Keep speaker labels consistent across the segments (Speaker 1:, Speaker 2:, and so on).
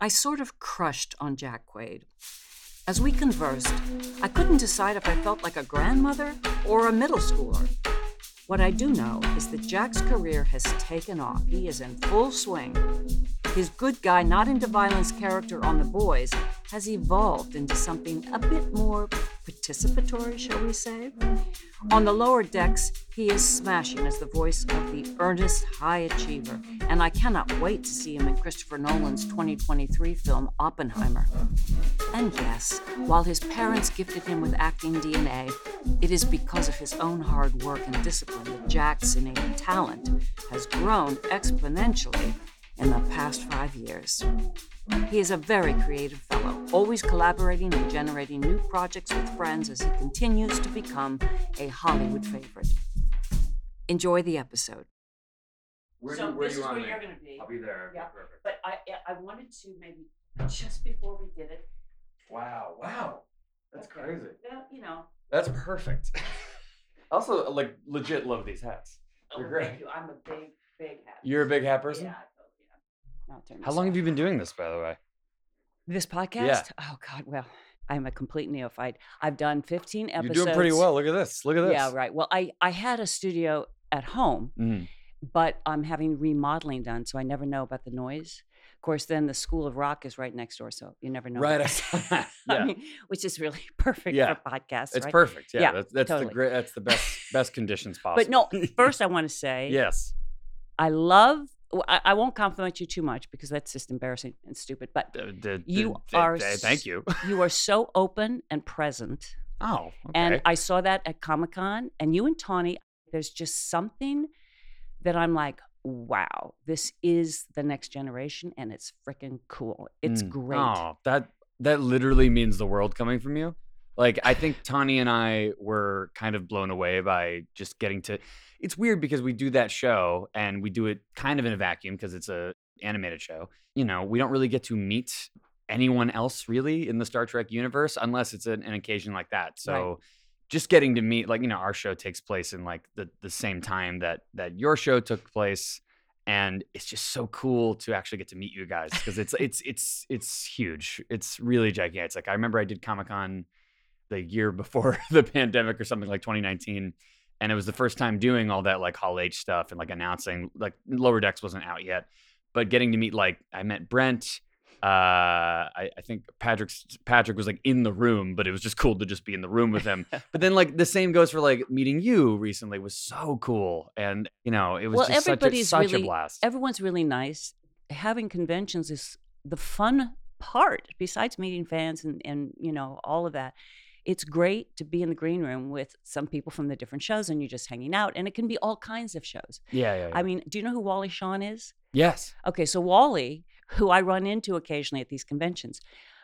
Speaker 1: I sort of crushed on Jack Quaid. As we conversed, I couldn't decide if I felt like a grandmother or a middle schooler. What I do know is that Jack's career has taken off. He is in full swing. His good guy, not into violence character on The Boys has evolved into something a bit more participatory, shall we say. On the lower decks, he is smashing as the voice of the earnest high achiever, and I cannot wait to see him in Christopher Nolan's 2023 film Oppenheimer. And yes, while his parents gifted him with acting DNA, it is because of his own hard work and discipline that Jack's innate talent has grown exponentially in the past five years. He is a very creative fellow, always collaborating and generating new projects with friends as he continues to become a Hollywood favorite. Enjoy the episode.
Speaker 2: Where
Speaker 1: So
Speaker 2: do, where
Speaker 1: this
Speaker 2: you
Speaker 1: is where you're gonna be.
Speaker 2: I'll be there.
Speaker 1: Yeah.
Speaker 2: Perfect.
Speaker 1: But I, I wanted to maybe just before we did it,
Speaker 2: Wow, wow. That's
Speaker 1: Okay.
Speaker 2: crazy.
Speaker 1: well, you know,
Speaker 2: That's perfect. I also like legit love these hats.
Speaker 1: oh,
Speaker 2: You're great.
Speaker 1: thank you. I'm a big, big hat.
Speaker 2: You're a big hat person?
Speaker 1: Yeah. I told you. I'll turn
Speaker 2: How long have you been doing this, by the way?
Speaker 1: This podcast? Yeah. Oh God, well, I'm a complete neophyte. I've done 15 episodes.
Speaker 2: You're doing pretty well. Look at this. Look at this.
Speaker 1: Yeah, right. Well, I I had a studio at home,
Speaker 2: Mm.
Speaker 1: but I'm having remodeling done, so I never know about the noise. Of course, then the School of Rock is right next door, so you never know.
Speaker 2: Right. I saw
Speaker 1: that.
Speaker 2: that.
Speaker 1: I
Speaker 2: Yeah.
Speaker 1: mean, which is really perfect
Speaker 2: Yeah.
Speaker 1: for podcasts.
Speaker 2: it's
Speaker 1: right?
Speaker 2: perfect. Yeah.
Speaker 1: Yeah,
Speaker 2: that's that's
Speaker 1: totally.
Speaker 2: the great that's the best best conditions possible.
Speaker 1: But no, first I want to say,
Speaker 2: yes.
Speaker 1: I love. I, I won't compliment you too much because that's just embarrassing and stupid. But
Speaker 2: D- d-
Speaker 1: You
Speaker 2: d-
Speaker 1: are
Speaker 2: thank you.
Speaker 1: you are so open and present.
Speaker 2: Oh, okay.
Speaker 1: And I saw that at Comic Con, and you and Tawny, there's just something that I'm like, wow, this is the next generation, and it's freaking cool. It's
Speaker 2: Mm.
Speaker 1: great.
Speaker 2: Oh, that that literally means the world coming from you. Like I think Tawny and I were kind of blown away by just getting to. It's weird because we do that show and we do it kind of in a vacuum because it's a animated show. You know, we don't really get to meet anyone else really in the Star Trek universe unless it's an, an occasion like that. So. Just getting to meet, like you know, our show takes place in like the the same time that that your show took place, and it's just so cool to actually get to meet you guys because it's it's it's it's huge. It's really gigantic. It's like I remember I did Comic Con the year before the pandemic or something like 2019, and it was the first time doing all that like Hall H stuff and like announcing like Lower Decks wasn't out yet, but getting to meet like I met Brent. Uh, I, I think Patrick's Patrick was like in the room, but it was just cool to just be in the room with him. but then like the same goes for like meeting you recently was so cool, and you know it was
Speaker 1: Well,
Speaker 2: just such, a,
Speaker 1: everybody's
Speaker 2: such a
Speaker 1: really-
Speaker 2: blast.
Speaker 1: Everyone's really nice. Having conventions is the fun part, besides meeting fans and, and you know, all of that. It's great to be in the green room with some people from the different shows and you're just hanging out. And it can be all kinds of shows.
Speaker 2: yeah, yeah, yeah.
Speaker 1: I mean, do you know who Wally Shawn is?
Speaker 2: yes.
Speaker 1: Okay, so Wally, who I run into occasionally at these conventions,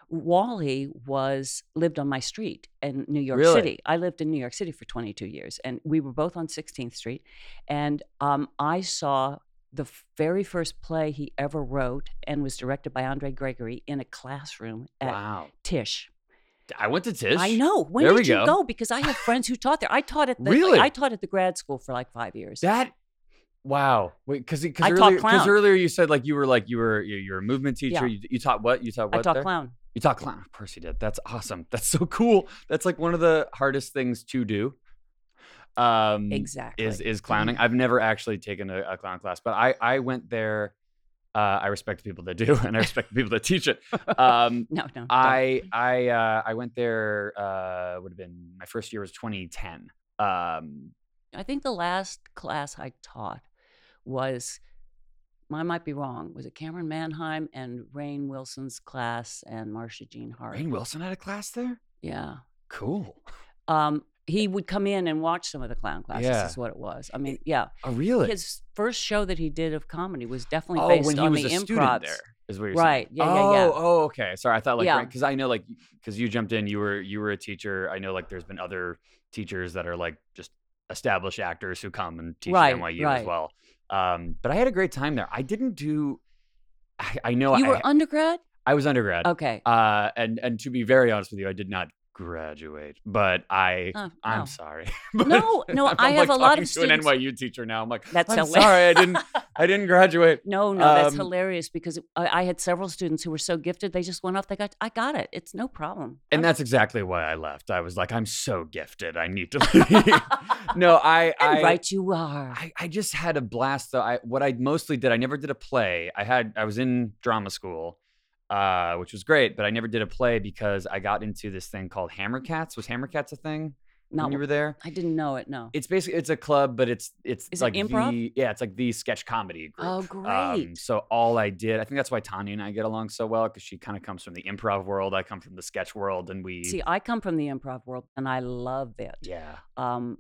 Speaker 1: Wally was lived on my street in New York
Speaker 2: Really?
Speaker 1: City. I lived in New York City for 22 years, and we were both on 16th Street. And um, I saw the very first play he ever wrote and was directed by Andre Gregory in a classroom at
Speaker 2: Wow.
Speaker 1: Tisch.
Speaker 2: I went to Tisch.
Speaker 1: I know. When
Speaker 2: There
Speaker 1: did you
Speaker 2: go.
Speaker 1: go? Because I have friends who taught there. I taught at the
Speaker 2: Really?
Speaker 1: I taught at the grad school for like five years.
Speaker 2: That. Wow. Wait, because because earlier, earlier you said like you were like you were you- you're a movement teacher.
Speaker 1: Yeah.
Speaker 2: You, you taught what? You taught what?
Speaker 1: I taught
Speaker 2: there?
Speaker 1: clown.
Speaker 2: You taught clown. Of course you did. That's awesome. That's so cool. That's like one of the hardest things to do. Um,
Speaker 1: Exactly.
Speaker 2: Is is clowning? I've never actually taken a, a clown class, but I I went there. Uh, I respect the people that do, and I respect the people that teach it. Um,
Speaker 1: No, no. don't.
Speaker 2: I I uh, I went there. Uh, would have been my first year was 2010. Um,
Speaker 1: I think the last class I taught was, I might be wrong, was it Camryn Manheim and Rainn Wilson's class and Marcia Jean Hart?
Speaker 2: Rainn Wilson had a class there.
Speaker 1: Yeah.
Speaker 2: Cool.
Speaker 1: Um, he would come in and watch some of the clown classes.
Speaker 2: Yeah.
Speaker 1: Is what it was. I mean, yeah.
Speaker 2: Oh, really?
Speaker 1: His first show that he did of comedy was definitely
Speaker 2: oh,
Speaker 1: based
Speaker 2: when he
Speaker 1: on
Speaker 2: was
Speaker 1: the
Speaker 2: a
Speaker 1: improv.
Speaker 2: there. Is what you're
Speaker 1: Right.
Speaker 2: saying?
Speaker 1: Yeah,
Speaker 2: oh,
Speaker 1: yeah, yeah.
Speaker 2: Oh, okay. Sorry, I thought like
Speaker 1: Yeah.
Speaker 2: because I know like because you jumped in, you were you were a teacher. I know like there's been other teachers that are like just established actors who come and teach
Speaker 1: Right,
Speaker 2: at NYU as well. Um, but I had a great time there. I didn't do. I, I know
Speaker 1: You
Speaker 2: I,
Speaker 1: were undergrad?
Speaker 2: I was undergrad.
Speaker 1: Okay.
Speaker 2: Uh, and and to be very honest with you, I did not graduate, but I
Speaker 1: Oh,
Speaker 2: I'm
Speaker 1: no.
Speaker 2: sorry.
Speaker 1: No, no, I have
Speaker 2: like,
Speaker 1: a lot of
Speaker 2: to an NYU teacher now. I'm like,
Speaker 1: That's
Speaker 2: I'm
Speaker 1: hilarious.
Speaker 2: sorry, I didn't I didn't graduate.
Speaker 1: No, no, that's
Speaker 2: Um,
Speaker 1: hilarious because I, I had several students who were so gifted they just went off. They got, I got it. It's no problem.
Speaker 2: And
Speaker 1: I'm-
Speaker 2: that's exactly why I left. I was like, I'm so gifted. I need to leave. no, I, I,
Speaker 1: right you are.
Speaker 2: I, I just had a blast though. I what I mostly did, I never did a play. I had I was in drama school, uh, which was great, but I never did a play because I got into this thing called Hammerkatz. Was Hammerkatz a thing
Speaker 1: Not
Speaker 2: when you were there?
Speaker 1: I didn't know it. No.
Speaker 2: It's basically it's a club, but it's it's
Speaker 1: Is it
Speaker 2: like
Speaker 1: improv?
Speaker 2: the yeah, it's like the sketch comedy group.
Speaker 1: Oh,
Speaker 2: Um,
Speaker 1: great.
Speaker 2: so all I did, I think that's why Tanya and I get along so well because she kind of comes from the improv world. I come from the sketch world, and we
Speaker 1: See, I come from the improv world and I love it.
Speaker 2: yeah.
Speaker 1: Um,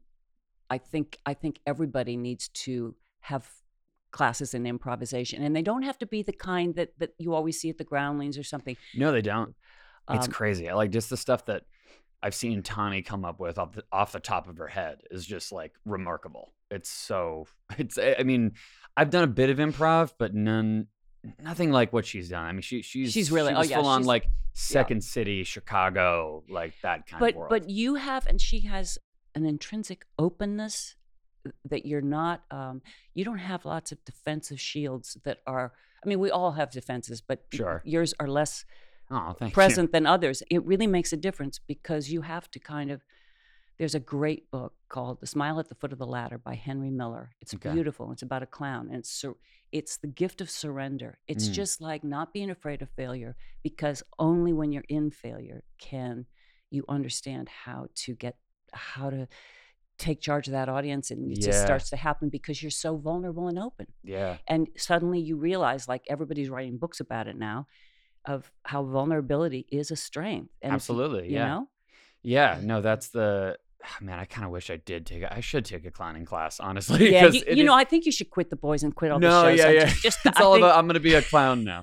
Speaker 1: I think I think everybody needs to have classes in improvisation, and they don't have to be the kind that that you always see at the Groundlings or something.
Speaker 2: No, they don't. It's
Speaker 1: Um,
Speaker 2: crazy. I like just the stuff that I've seen Tawny come up with off the off the top of her head is just like remarkable. It's so it's I mean, I've done a bit of improv, but none nothing like what she's done. I mean, she she's
Speaker 1: She's really-
Speaker 2: she
Speaker 1: oh, yeah,
Speaker 2: full on like Second City, Chicago, like that kind
Speaker 1: but
Speaker 2: of world.
Speaker 1: but you have and she has an intrinsic openness that you're not um, you don't have lots of defensive shields that are i mean we all have defenses but
Speaker 2: Sure.
Speaker 1: yours are less
Speaker 2: oh, thank you.
Speaker 1: present than others it really makes a difference because you have to kind of there's a great book called the smile at the foot of the ladder by henry miller it's
Speaker 2: Okay.
Speaker 1: beautiful it's about a clown and it's sur- it's the gift of surrender it's
Speaker 2: Mm.
Speaker 1: just like not being afraid of failure because only when you're in failure can you understand how to get how to take charge of that audience and it just starts to happen because you're so vulnerable and open
Speaker 2: Yeah.
Speaker 1: and suddenly you realize like everybody's writing books about it now of how vulnerability is a strength and if you-
Speaker 2: Absolutely.
Speaker 1: you
Speaker 2: yeah.
Speaker 1: know
Speaker 2: Yeah. No, that's the man. I kind of wish I did take. A, I should take a clowning class, honestly.
Speaker 1: Yeah, you, you know
Speaker 2: is-
Speaker 1: i think you should quit the boys and quit all
Speaker 2: no,
Speaker 1: the shows
Speaker 2: yeah, yeah.
Speaker 1: just, just
Speaker 2: it's
Speaker 1: I
Speaker 2: all
Speaker 1: think-
Speaker 2: about. I'm gonna be a clown now.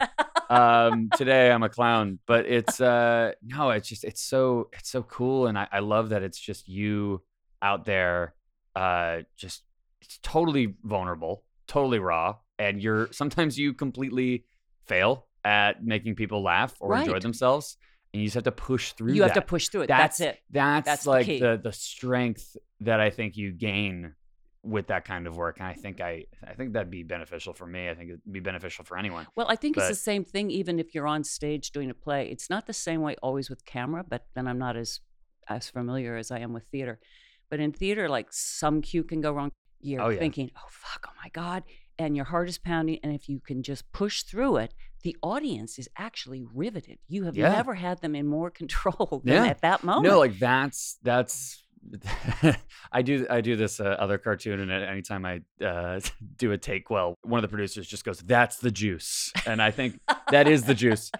Speaker 2: um, today I'm a clown, but it's uh, no, it's just it's so it's so cool, and I, I love that it's just you out there, uh, just it's totally vulnerable, totally raw, and you're sometimes you completely fail at making people laugh or enjoy themselves, and you just have to push through.
Speaker 1: you have to push through it that's, it
Speaker 2: That's,
Speaker 1: That's
Speaker 2: like
Speaker 1: key.
Speaker 2: the, the strength that I think you gain with that kind of work. And I think I I think that'd be beneficial for me. I think it'd be beneficial for anyone.
Speaker 1: well i think it's the same thing even if you're on stage doing a play it's not the same way always with camera but then i'm not as as familiar as i am with theater but in theater like some cue can go wrong you're
Speaker 2: Oh, yeah.
Speaker 1: thinking oh fuck oh my god and your heart is pounding and if you can just push through it the audience is actually riveted you have
Speaker 2: Yeah.
Speaker 1: never had them in more control than
Speaker 2: Yeah.
Speaker 1: at that moment
Speaker 2: No, like that's that's I do I do this uh, other cartoon and anytime I uh, do a take well, one of the producers just goes, "That's the juice," and I think that is the juice.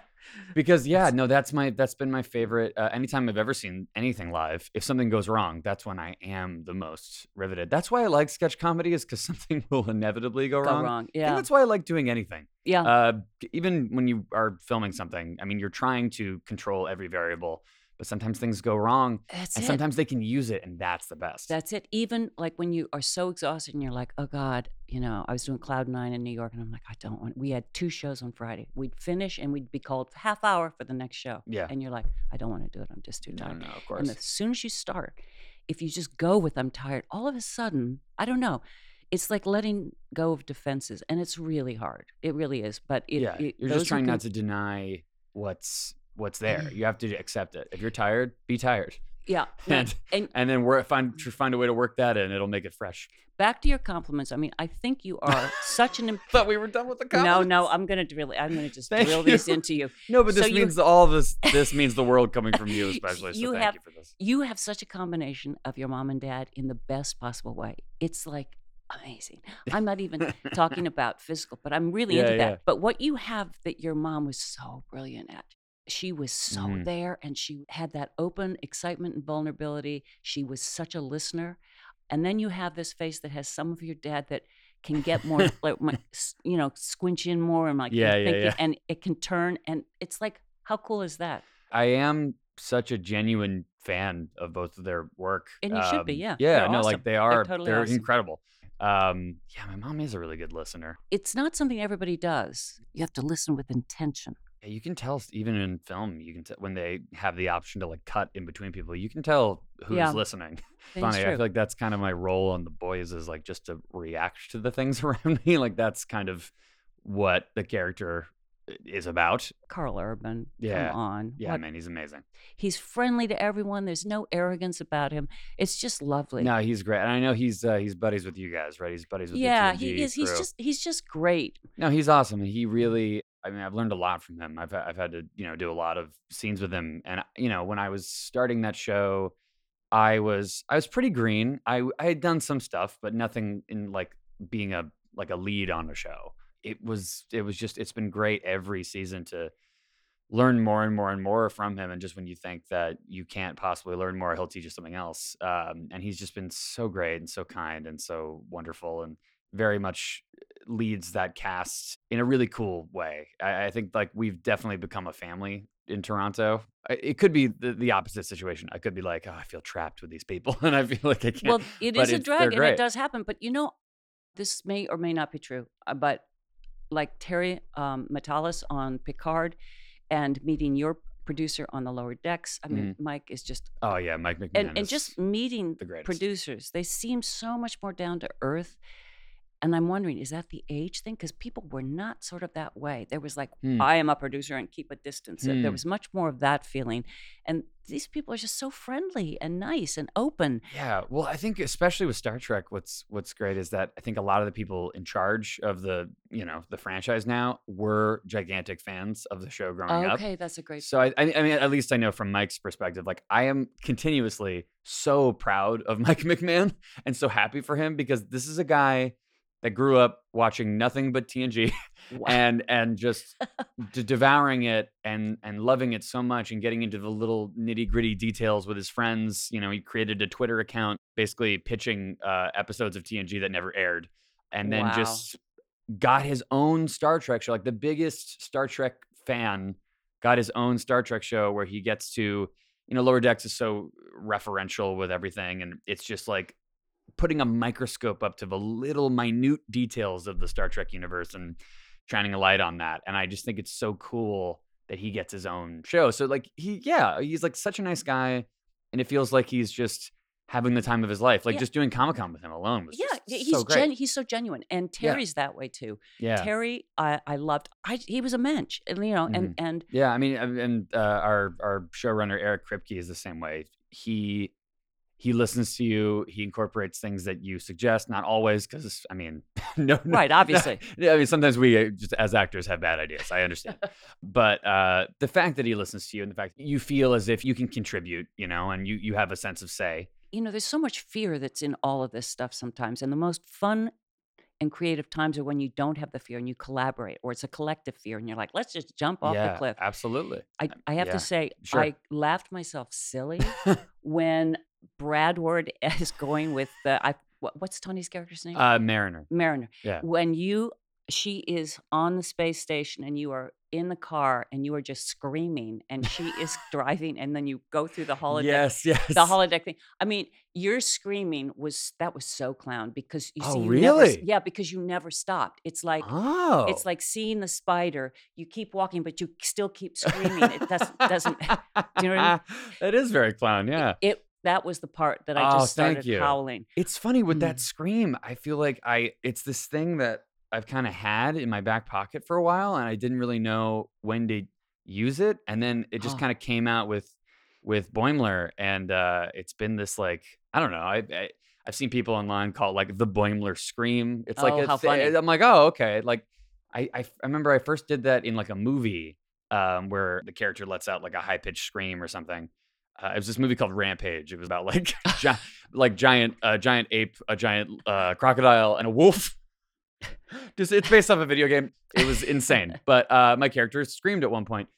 Speaker 2: Because yeah, no, that's my that's been my favorite. Uh, anytime I've ever seen anything live, if something goes wrong, that's when I am the most riveted. That's why I like sketch comedy, is because something will inevitably go,
Speaker 1: go
Speaker 2: wrong.
Speaker 1: wrong, yeah
Speaker 2: that's why I like doing anything.
Speaker 1: yeah
Speaker 2: Uh, even when you are filming something, I mean, you're trying to control every variable, but sometimes things go wrong,
Speaker 1: that's
Speaker 2: and
Speaker 1: it
Speaker 2: sometimes they can use it, and that's the best.
Speaker 1: That's it. Even like when you are so exhausted and you're like, oh God, you know, I was doing Cloud Nine in New York and I'm like, I don't want, we had two shows on Friday. We'd finish and we'd be called half hour for the next show.
Speaker 2: Yeah.
Speaker 1: And you're like, I don't want to do it. I'm just too tired.
Speaker 2: no, no, of course.
Speaker 1: And as soon as you start, if you just go with I'm tired, all of a sudden, I don't know. It's like letting go of defenses, and it's really hard. It really is. But it,
Speaker 2: yeah,
Speaker 1: it-
Speaker 2: you're just trying
Speaker 1: can-
Speaker 2: not to deny what's what's there. Mm-hmm. You have to accept it. If you're tired, be tired,
Speaker 1: Yeah.
Speaker 2: and
Speaker 1: and
Speaker 2: and then work, find find a way to work that in. It'll make it fresh.
Speaker 1: back to your compliments. I mean, I think you are such an. Im-
Speaker 2: Thought we were done with the
Speaker 1: no, no, I'm gonna really, I'm gonna just
Speaker 2: Thank
Speaker 1: drill these into you.
Speaker 2: no, but
Speaker 1: So
Speaker 2: this
Speaker 1: you-
Speaker 2: means all this. This means the world coming from you, especially. So
Speaker 1: You
Speaker 2: thank
Speaker 1: have-
Speaker 2: you for this.
Speaker 1: you have such a combination of your mom and dad in the best possible way. It's like amazing. I'm not even talking about physical, but I'm really
Speaker 2: Yeah,
Speaker 1: into that.
Speaker 2: yeah.
Speaker 1: But what you have that your mom was so brilliant at. She was so
Speaker 2: Mhm.
Speaker 1: there and she had that open excitement and vulnerability. She was such a listener. And then you have this face that has some of your dad that can get more like my, you know squinch in more and like
Speaker 2: Yeah, yeah, yeah.
Speaker 1: and it can turn and it's like how cool is that?
Speaker 2: I am such a genuine fan of both of their work.
Speaker 1: And you should be,
Speaker 2: Um,
Speaker 1: yeah.
Speaker 2: Yeah,
Speaker 1: They're
Speaker 2: no,
Speaker 1: awesome.
Speaker 2: like they
Speaker 1: They're
Speaker 2: are.
Speaker 1: totally
Speaker 2: they're
Speaker 1: awesome.
Speaker 2: incredible. Um, yeah, my mom is a really good listener.
Speaker 1: It's not something everybody does. You have to listen with intention.
Speaker 2: You can tell even in film, you can tell when they have the option to like cut in between people, you can tell who's
Speaker 1: Yeah.
Speaker 2: listening. Funny, I feel like that's kind of my role on the boys is like just to react to the things around me. Like that's kind of what the character is about.
Speaker 1: Karl Urban,
Speaker 2: Yeah.
Speaker 1: come on.
Speaker 2: Yeah,
Speaker 1: What-
Speaker 2: man, he's amazing.
Speaker 1: He's friendly to everyone. There's no arrogance about him. It's just lovely.
Speaker 2: No, he's great, and I know he's uh, he's buddies with you guys, right? He's buddies with
Speaker 1: yeah, he is. He's just he's just great.
Speaker 2: No, he's awesome, he really. I mean, I've learned a lot from him. I've I've had to you know do a lot of scenes with him, and you know when I was starting that show, I was I was pretty green. I I had done some stuff, but nothing in like being a like a lead on a show. It was it was just it's been great every season to learn more and more and more from him. And just when you think that you can't possibly learn more, he'll teach you something else. Um, and he's just been so great and so kind and so wonderful and very much leads that cast in a really cool way. I, I think like we've definitely become a family in Toronto. It could be the, the opposite situation. I could be like, oh, I feel trapped with these people, and I feel like I can't.
Speaker 1: Well, it
Speaker 2: but
Speaker 1: is a drag, and it does happen. But you know, this may or may not be true. uh, But like Terry um, Matalas on Picard, and meeting your producer on the lower decks. I mean, Mike is just
Speaker 2: oh yeah, Mike McMahan.
Speaker 1: and, and just meeting
Speaker 2: the greatest.
Speaker 1: producers. They seem so much more down to earth. And I'm wondering, is that the age thing? Because people were not sort of that way. There was like,
Speaker 2: Hmm.
Speaker 1: I am a producer and keep a distance. There- There
Speaker 2: Hmm.
Speaker 1: was much more of that feeling. And these people are just so friendly and nice and open.
Speaker 2: Yeah, well, I think especially with Star Trek, what's what's great is that I think a lot of the people in charge of the you know the franchise now were gigantic fans of the show growing up.
Speaker 1: okay, that's a great.
Speaker 2: So I I mean, at least I know from Mike's perspective, like I am continuously so proud of Mike McMahan and so happy for him because this is a guy that grew up watching nothing but TNG
Speaker 1: Wow.
Speaker 2: and and just d- devouring it and and loving it so much and getting into the little nitty gritty details with his friends. You know, he created a Twitter account basically pitching uh, episodes of TNG that never aired, and then
Speaker 1: Wow.
Speaker 2: just got his own Star Trek show. Like the biggest Star Trek fan got his own Star Trek show where he gets to, you know, Lower Decks is so referential with everything, and it's just like putting a microscope up to the little minute details of the Star Trek universe and shining a light on that. And I just think it's so cool that he gets his own show. So like he yeah, he's like such a nice guy and it feels like he's just having the time of his life. Like
Speaker 1: Yeah.
Speaker 2: just doing Comic-Con with him alone was
Speaker 1: yeah,
Speaker 2: just
Speaker 1: he's
Speaker 2: so great.
Speaker 1: gen- he's so genuine, and
Speaker 2: Yeah.
Speaker 1: Terry's that way too.
Speaker 2: yeah.
Speaker 1: Terry, I, I loved. I he was a mensch, and you know, and
Speaker 2: Mm-hmm.
Speaker 1: and
Speaker 2: Yeah, I mean, and- and uh, our our showrunner Eric Kripke is the same way. He he listens to you. He incorporates things that you suggest. Not always, because I mean, no, no-
Speaker 1: Right, obviously.
Speaker 2: yeah, I mean, sometimes we uh, just as actors have bad ideas. I understand, but uh, the fact that he listens to you and the fact that you feel as if you can contribute, you know, and you you have a sense of say.
Speaker 1: you know, there's so much fear that's in all of this stuff sometimes. And the most fun and creative times are when you don't have the fear and you collaborate, or it's a collective fear, and you're like, let's just jump off
Speaker 2: yeah,
Speaker 1: the cliff.
Speaker 2: absolutely.
Speaker 1: I, I have
Speaker 2: yeah,
Speaker 1: to say,
Speaker 2: sure.
Speaker 1: I laughed myself silly when Bradward is going with the, I, what, what's Tawny's character's name?
Speaker 2: uh, Mariner.
Speaker 1: Mariner.
Speaker 2: Yeah.
Speaker 1: When you, she is on the space station and you are in the car and you are just screaming and she is driving and then you go through the holodeck
Speaker 2: Yes, yes.
Speaker 1: the holodeck thing. I mean, your screaming was that was so clown because you
Speaker 2: Oh,
Speaker 1: see, you never, s-
Speaker 2: really?
Speaker 1: yeah, because you never stopped. It's like
Speaker 2: oh,
Speaker 1: it's like seeing the spider. You keep walking, but you still keep screaming. It doesn't doesn't. do you know what I mean?
Speaker 2: It is very clown. Yeah.
Speaker 1: It that was the part that I
Speaker 2: Oh,
Speaker 1: just
Speaker 2: thank
Speaker 1: started
Speaker 2: you.
Speaker 1: howling.
Speaker 2: It's funny with
Speaker 1: Mm.
Speaker 2: that scream. I feel like I it's this thing that I've kind of had in my back pocket for a while, and I didn't really know when to use it. And then it just
Speaker 1: Oh.
Speaker 2: kind of came out with with Boimler, and uh, it's been this like I don't know. I, I I've seen people online call it like the Boimler scream. It's like
Speaker 1: Oh,
Speaker 2: a
Speaker 1: how funny.
Speaker 2: I'm like, oh okay. Like I—I remember I first did that in like a movie um, where the character lets out like a high pitched scream or something. Uh, it was this movie called Rampage. It was about like gi- like giant uh, giant ape, a giant uh, crocodile, and a wolf. Just it's based off a video game. It was insane. But uh, my character screamed at one point,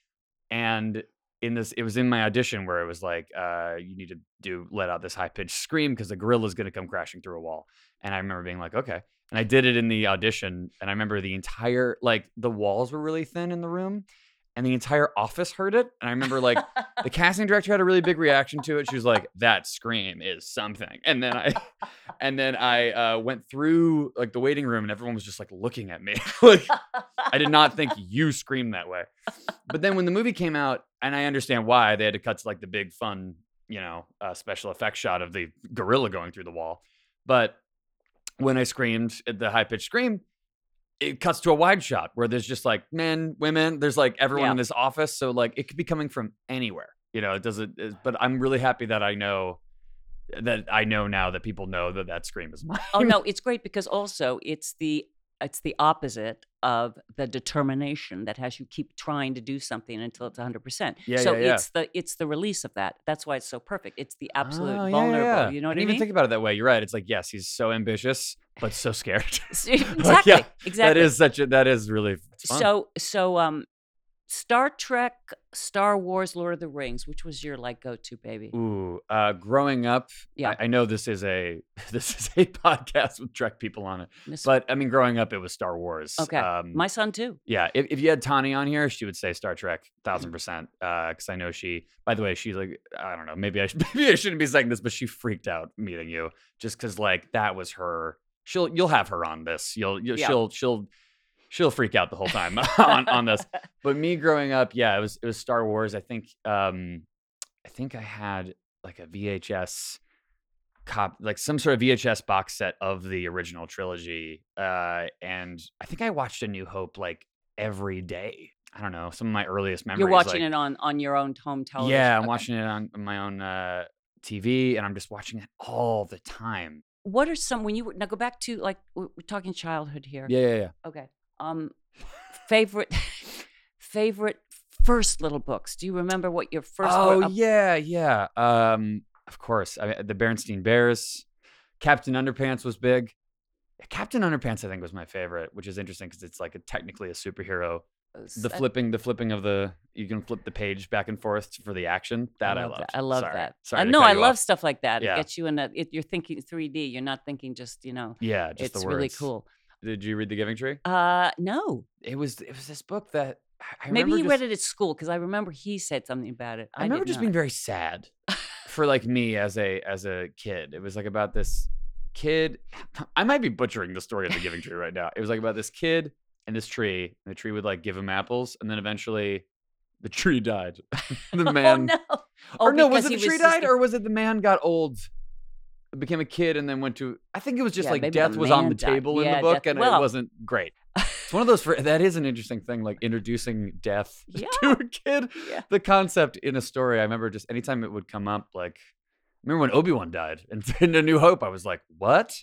Speaker 2: and in this, it was in my audition where it was like, uh, you need to do let out this high pitched scream because the gorilla's going to come crashing through a wall. And I remember being like, okay. and I did it in the audition. And I remember the entire like the walls were really thin in the room, and the entire office heard it. And I remember like the casting director had a really big reaction to it. She was like, "That scream is something." And then I, and then I uh, went through like the waiting room, and everyone was just like looking at me. like I did not think you screamed that way. But then when the movie came out, and I understand why they had to cut to like the big fun, you know, uh, special effects shot of the gorilla going through the wall. But when I screamed the high pitched scream, it cuts to a wide shot where there's just like men, women, there's like everyone
Speaker 1: Yeah.
Speaker 2: in this office. So like it could be coming from anywhere. You know, it doesn't. But I'm really happy that I know that I know now that people know that that scream is mine.
Speaker 1: Oh no, it's great because also it's the it's the opposite of the determination that has you keep trying to do something until it's 100%.
Speaker 2: Yeah,
Speaker 1: so
Speaker 2: yeah, yeah.
Speaker 1: it's the it's the release of that. That's why it's so perfect. It's the absolute
Speaker 2: Oh,
Speaker 1: vulnerable.
Speaker 2: yeah.
Speaker 1: You know what I,
Speaker 2: didn't
Speaker 1: mean?
Speaker 2: even think about it that way. You're right. It's like yes, he's so ambitious, but so scared.
Speaker 1: exactly.
Speaker 2: Like, yeah,
Speaker 1: exactly.
Speaker 2: That is such a. That is really fun.
Speaker 1: So so um Star Trek, Star Wars, Lord of the Rings, which was your like go-to baby?
Speaker 2: Ooh, uh, growing up,
Speaker 1: Yeah.
Speaker 2: I, I know this is a this is a podcast with Trek people on it,
Speaker 1: Miss-
Speaker 2: but I mean, growing up, it was Star Wars.
Speaker 1: okay.
Speaker 2: Um,
Speaker 1: My son too.
Speaker 2: yeah, if, if you had Tawny on here, she would say Star Trek, thousand percent. Because I know she. By the way, she's like, I don't know, maybe I should, maybe I shouldn't be saying this, but she freaked out meeting you just because like that was her. She'll you'll have her on this. You'll, you'll
Speaker 1: Yeah.
Speaker 2: she'll she'll she'll freak out the whole time on on this. But me growing up, yeah, it was it was Star Wars. I think um I think I had like a VHS cop like some sort of VHS box set of the original trilogy. Uh and I think I watched A New Hope like every day. I don't know, some of my earliest memories.
Speaker 1: You're watching
Speaker 2: like,
Speaker 1: it on on your own home television.
Speaker 2: Yeah, I'm
Speaker 1: Okay.
Speaker 2: watching it on my own uh TV and I'm just watching it all the time.
Speaker 1: What are some when you were now go back to like we're we're talking childhood here.
Speaker 2: Yeah, yeah, yeah.
Speaker 1: Okay. Um, favorite, favorite first little books. Do you remember what your first?
Speaker 2: oh
Speaker 1: were? Uh,
Speaker 2: yeah, yeah. Um, of course. I mean, the Berenstain Bears, Captain Underpants was big. Captain Underpants, I think, was my favorite, which is interesting because it's like a, technically a superhero. The
Speaker 1: I-
Speaker 2: flipping, the flipping of the, you can flip the page back and forth for the action. That I,
Speaker 1: love
Speaker 2: loved.
Speaker 1: that. I love
Speaker 2: Sorry.
Speaker 1: that.
Speaker 2: Sorry
Speaker 1: I know.
Speaker 2: cut
Speaker 1: I love
Speaker 2: off.
Speaker 1: stuff like that.
Speaker 2: Yeah.
Speaker 1: It gets you in a. It, you're thinking 3D. You're not thinking just you know.
Speaker 2: Yeah, just
Speaker 1: it's
Speaker 2: the
Speaker 1: really cool.
Speaker 2: Did you read The Giving Tree?
Speaker 1: Uh, no.
Speaker 2: It was, it was this book that I
Speaker 1: Maybe
Speaker 2: remember
Speaker 1: he
Speaker 2: just,
Speaker 1: read it at school because I remember he said something about it.
Speaker 2: I,
Speaker 1: I,
Speaker 2: remember just
Speaker 1: not.
Speaker 2: being very sad for like me as a as a kid. It was like about this kid. I might be butchering the story of the Giving Tree right now. It was like about this kid and this tree, and the tree would like give him apples, and then eventually the tree died. the man,
Speaker 1: Oh no.
Speaker 2: or
Speaker 1: Oh,
Speaker 2: no, was it the tree died,
Speaker 1: just-
Speaker 2: or was it the man got old? Became a kid and then went to. I think it was just
Speaker 1: Yeah,
Speaker 2: like death was on the
Speaker 1: died.
Speaker 2: table in
Speaker 1: Yeah,
Speaker 2: the book,
Speaker 1: death-
Speaker 2: and
Speaker 1: well-
Speaker 2: it wasn't great. It's one of those. That is an interesting thing, like introducing death
Speaker 1: Yeah.
Speaker 2: to a kid the concept in a story. I remember just anytime it would come up, like I remember when Obi Wan died and in A New Hope, I was like, "What?"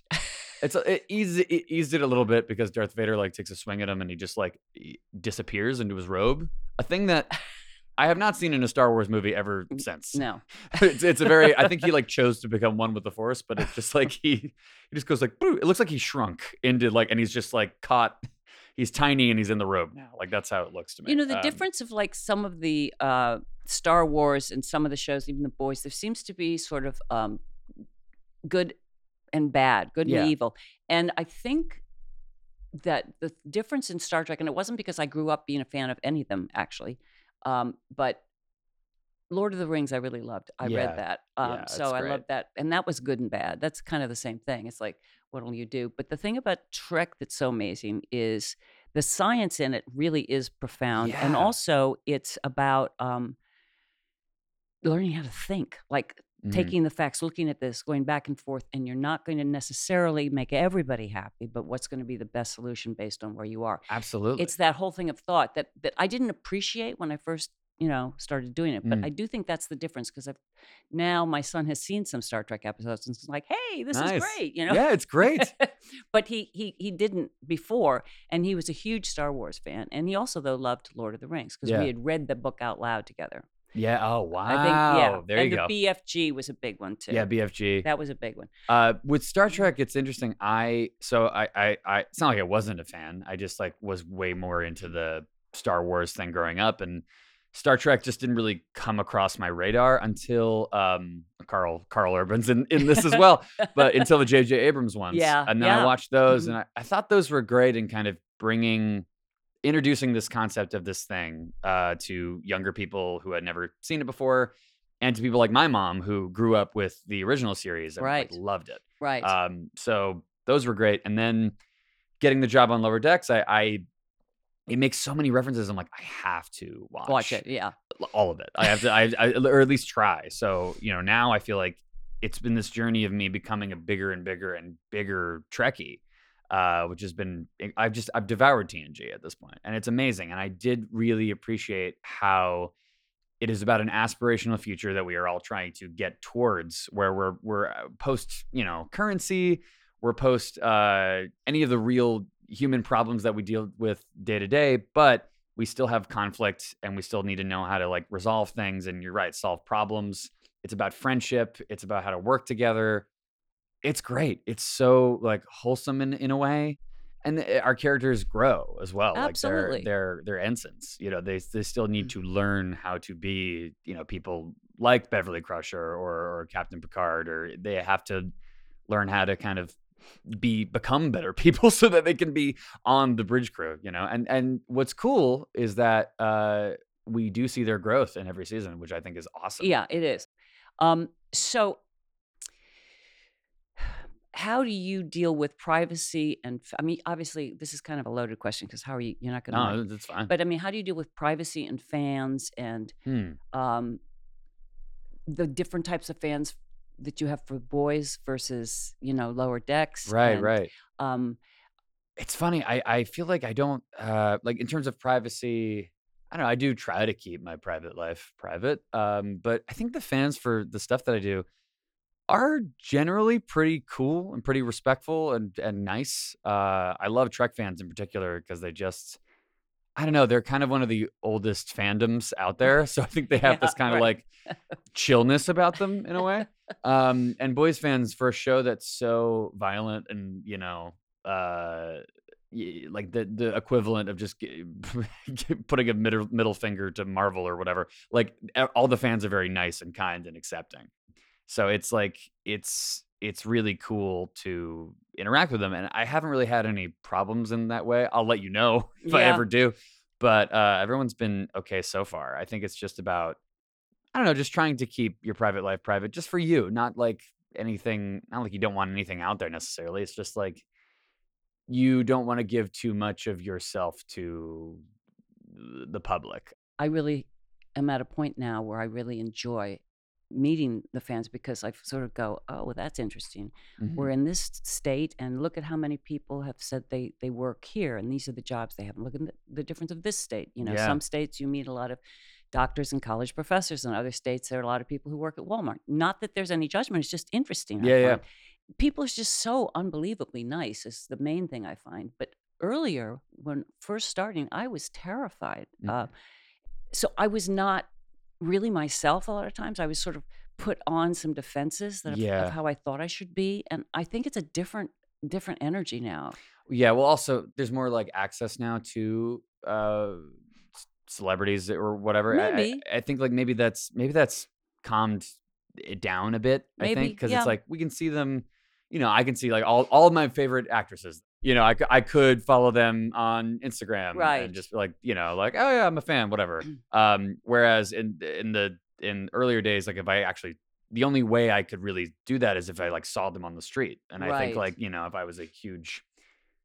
Speaker 2: It's uh, it eased it eased it a little bit because Darth Vader like takes a swing at him and he just like disappears into his robe. A thing that I have not seen in a Star Wars movie ever since.
Speaker 1: No.
Speaker 2: it's, it's a very. I think he like chose to become one with the Force, but it's just like he he just goes like, "Boo." it looks like he shrunk into like, and he's just like caught. He's tiny and he's in the robe now. Like that's how it looks to me.
Speaker 1: You know the
Speaker 2: Um,
Speaker 1: difference of like some of the uh, Star Wars and some of the shows, even the boys. There seems to be sort of um, good and bad, good
Speaker 2: Yeah.
Speaker 1: and evil, and I think that the difference in Star Trek, and it wasn't because I grew up being a fan of any of them actually, um, but Lord of the Rings I really loved. I
Speaker 2: Yeah.
Speaker 1: read that, um,
Speaker 2: Yeah,
Speaker 1: so I
Speaker 2: great.
Speaker 1: loved that, and that was good and bad. That's kind of the same thing. It's like what'll you do? But the thing about Trek that's so amazing is the science in it really is profound, and also it's about um, learning how to think, like
Speaker 2: mhm.
Speaker 1: taking the facts, looking at this, going back and forth, and you're not going to necessarily make everybody happy, but what's going to be the best solution based on where you are.
Speaker 2: absolutely.
Speaker 1: It's that whole thing of thought that that I didn't appreciate when I first, you know, started doing it. But
Speaker 2: Mm.
Speaker 1: I do think that's the difference because I've now my son has seen some Star Trek episodes and it's like, hey, this
Speaker 2: Nice.
Speaker 1: is great, you know.
Speaker 2: Yeah, it's great.
Speaker 1: but he he he didn't before, and he was a huge Star Wars fan, and he also though loved Lord of the Rings because
Speaker 2: Yeah.
Speaker 1: we had read the book out loud together.
Speaker 2: Yeah. Oh wow.
Speaker 1: I think yeah,
Speaker 2: There
Speaker 1: and
Speaker 2: you
Speaker 1: the
Speaker 2: go.
Speaker 1: BFG was a big one too.
Speaker 2: yeah, BFG.
Speaker 1: that was a big one.
Speaker 2: Uh, with Star Trek, it's interesting. I so I, I I it's not like I wasn't a fan. I just like was way more into the Star Wars thing growing up, and Star Trek just didn't really come across my radar until um, Carl Karl Urban's in, in this as well, but until the J.J. Abrams ones.
Speaker 1: Yeah,
Speaker 2: And then
Speaker 1: yeah.
Speaker 2: I watched those
Speaker 1: Mhm.
Speaker 2: and I, I thought those were great in kind of bringing, introducing this concept of this thing uh, to younger people who had never seen it before and to people like my mom who grew up with the original series and like,
Speaker 1: Right.
Speaker 2: loved it.
Speaker 1: Right.
Speaker 2: Um, so those were great. And then getting the job on Lower Decks, I, I it makes so many references. I'm like, I have to watch,
Speaker 1: Watch it. Yeah.
Speaker 2: all of it. I have to, I, I, or at least try. So you know, now I feel like it's been this journey of me becoming a bigger and bigger and bigger Trekkie, uh, which has been I've just I've devoured TNG at this point, and it's amazing. And I did really appreciate how it is about an aspirational future that we are all trying to get towards, where we're we're uh, post you know currency, we're post uh, any of the real human problems that we deal with day to day, but we still have conflict and we still need to know how to like resolve things and you're right solve problems it's about friendship it's about how to work together it's great it's so like wholesome in, in a way and th- our characters grow as well
Speaker 1: Absolutely.
Speaker 2: like they're they're they're ensigns you know they, they still need to learn how to be you know people like beverly crusher or, or captain picard or they have to learn how to kind of be become better people so that they can be on the bridge crew you know and and what's cool is that uh we do see their growth in every season which i think is awesome
Speaker 1: Yeah, it is. Um, so, how do you deal with privacy and? i mean, obviously, this is kind of a loaded question because how are you? You're not going to.
Speaker 2: no that's fine
Speaker 1: But I mean, how do you deal with privacy and fans and
Speaker 2: Hmm.
Speaker 1: um, the different types of fans that you have for boys versus you know lower decks?
Speaker 2: right
Speaker 1: and,
Speaker 2: right
Speaker 1: Um,
Speaker 2: it's funny i i feel like i don't uh like in terms of privacy i don't know i do try to keep my private life private um but i think the fans for the stuff that i do are generally pretty cool and pretty respectful and and nice uh i love trek fans in particular because they just i don't know they're kind of one of the oldest fandoms out there so i think they have this
Speaker 1: Yeah,
Speaker 2: kind of like chillness about them in a way um and boys fans for a show that's so violent and you know uh like the the equivalent of just putting a middle middle finger to Marvel or whatever. Like all the fans are very nice and kind and accepting. So it's like it's it's really cool to interact with them, and I haven't really had any problems in that way. I'll let you know if I ever do, but uh, everyone's been okay so far. I think it's just about I don't know, just trying to keep your private life private, just for you, not like anything. Not like you don't want anything out there necessarily. It's just like you don't want to give too much of yourself to the public.
Speaker 1: I really am at a point now where I really enjoy meeting the fans because I sort of go, oh, well, that's interesting.
Speaker 2: Mm-hmm.
Speaker 1: We're in this state, and look at how many people have said they they work here, and these are the jobs they have. Look at the, the difference of this state. You know,
Speaker 2: Yeah.
Speaker 1: some states you meet a lot of doctors and college professors, and other states there are a lot of people who work at Walmart. Not that there's any judgment; it's just interesting.
Speaker 2: Yeah, yeah.
Speaker 1: People are just so unbelievably nice. Is the main thing I find. But earlier, when first starting, I was terrified.
Speaker 2: Mhm.
Speaker 1: Uh, so I was not really myself a lot of times. I was sort of put on some defenses that of,
Speaker 2: Yeah.
Speaker 1: of how I thought I should be, and I think it's a different different energy now.
Speaker 2: Yeah, well, also there's more like access now to uh celebrities or whatever. I- I-
Speaker 1: Maybe.
Speaker 2: I, think like maybe that's maybe that's calmed it down a bit. I
Speaker 1: Maybe,
Speaker 2: think because
Speaker 1: yeah.
Speaker 2: it's like we can see them. You know, I can see like all all of my favorite actresses. You know, I, I could follow them on Instagram
Speaker 1: Right.
Speaker 2: and just like you know like oh yeah I'm a fan whatever. um, whereas in in the in earlier days, like if I actually the only way I could really do that is if I like saw them on the street. And I think like, you know, if I was a huge,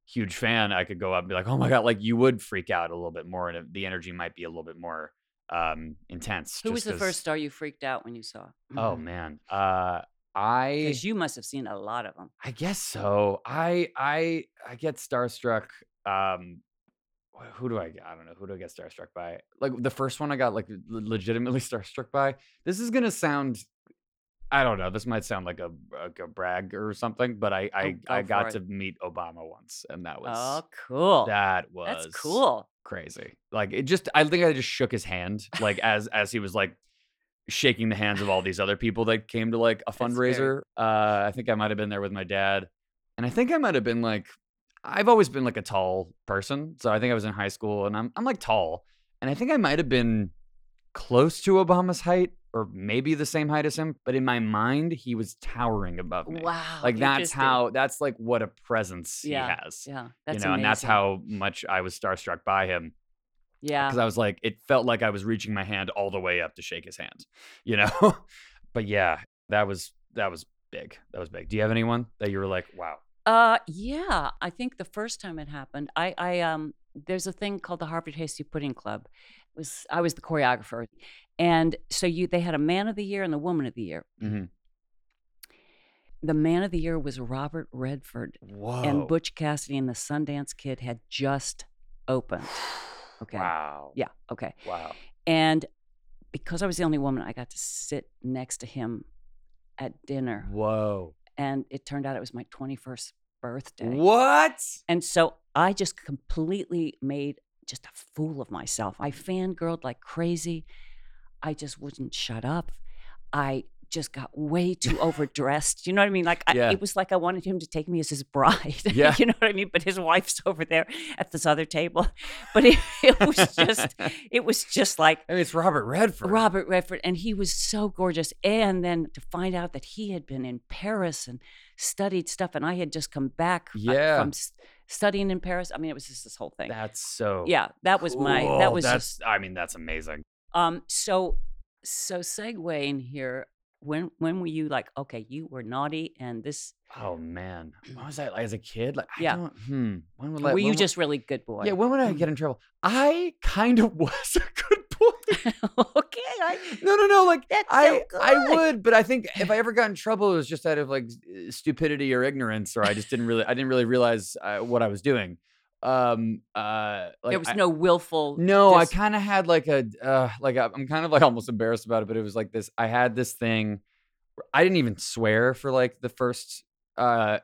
Speaker 2: huge fan, I could go up and be like, oh my God, like you would freak out a little bit more and the energy might be a little bit more um intense.
Speaker 1: Who was the
Speaker 2: 'cause-
Speaker 1: first star you freaked out when you saw?
Speaker 2: Oh man. Uh I
Speaker 1: because you must have seen a lot of them.
Speaker 2: I guess so. I I I get starstruck. Um, who do I? I don't know. Who do I get starstruck by? Like the first one I got like legitimately starstruck by. This is gonna sound. I don't know. This might sound like a like a brag or something, but I I, I got
Speaker 1: it.
Speaker 2: to meet Obama once, and that was
Speaker 1: Oh, cool.
Speaker 2: that was
Speaker 1: That's cool.
Speaker 2: crazy. Like it just I think I just shook his hand like as as he was like shaking the hands of all these other people that came to like a fundraiser. Uh I think I might have been there with my dad. And I think I might have been like I've always been like a tall person. So I think I was in high school and I'm I'm like tall. And I think I might have been close to Obama's height or maybe the same height as him, but in my mind, he was towering above me.
Speaker 1: Wow.
Speaker 2: Like that's how that's like what a presence
Speaker 1: Yeah,
Speaker 2: he has.
Speaker 1: Yeah. That's
Speaker 2: you know, and that's how much I was starstruck by him
Speaker 1: Yeah.
Speaker 2: because I was like, it felt like I was reaching my hand all the way up to shake his hand, you know. but yeah, that was that was big. That was big. Do you have anyone that you were like, wow?
Speaker 1: Uh, yeah. I think the first time it happened, I, I, um, there's a thing called the Harvard Hasty Pudding Club. It was I was the choreographer, and so you they had a Man of the Year and the Woman of the Year.
Speaker 2: Mm-hmm.
Speaker 1: The Man of the Year was Robert Redford,
Speaker 2: Whoa.
Speaker 1: and Butch Cassidy and the Sundance Kid had just opened. Okay.
Speaker 2: Wow.
Speaker 1: Yeah. Okay.
Speaker 2: Wow.
Speaker 1: And because I was the only woman, I got to sit next to him at dinner,
Speaker 2: Whoa.
Speaker 1: and it turned out it was my 21st birthday.
Speaker 2: What?
Speaker 1: And so I just completely made just a fool of myself. I fangirled like crazy. I just wouldn't shut up. I just got way too overdressed. You know what I mean? Like I,
Speaker 2: Yeah.
Speaker 1: it was like I wanted him to take me as his bride.
Speaker 2: Yeah.
Speaker 1: you know what I mean? But his wife's over there at this other table. But it, it was just, it was just like
Speaker 2: I mean, it's Robert Redford.
Speaker 1: Robert Redford, and he was so gorgeous. And then to find out that he had been in Paris and studied stuff, and I had just come back
Speaker 2: Yeah.
Speaker 1: from studying in Paris. I mean, it was just this whole thing.
Speaker 2: That's so.
Speaker 1: yeah, that was my. That was
Speaker 2: That's.
Speaker 1: just.
Speaker 2: I mean, that's amazing.
Speaker 1: Um. So, so segueing here. When when were you like okay you were naughty and this
Speaker 2: Oh man, when was that? Like, as a kid? Like, I
Speaker 1: Yeah.
Speaker 2: Hmm. When would I,
Speaker 1: were you
Speaker 2: would-
Speaker 1: just really good boy?
Speaker 2: Yeah. When would I get in trouble? I kind of was a good boy.
Speaker 1: okay. I,
Speaker 2: No, no, no. Like
Speaker 1: That's
Speaker 2: I,
Speaker 1: so
Speaker 2: I would, but I think if I ever got in trouble, it was just out of like stupidity or ignorance, or I just didn't really, I didn't really realize uh, what I was doing. Um, uh, like
Speaker 1: there was
Speaker 2: I-
Speaker 1: no willful.
Speaker 2: No, I kind of had like a uh, like i I'm kind of like almost embarrassed about it, but it was like this. I had this thing. I didn't even swear for like the first uh,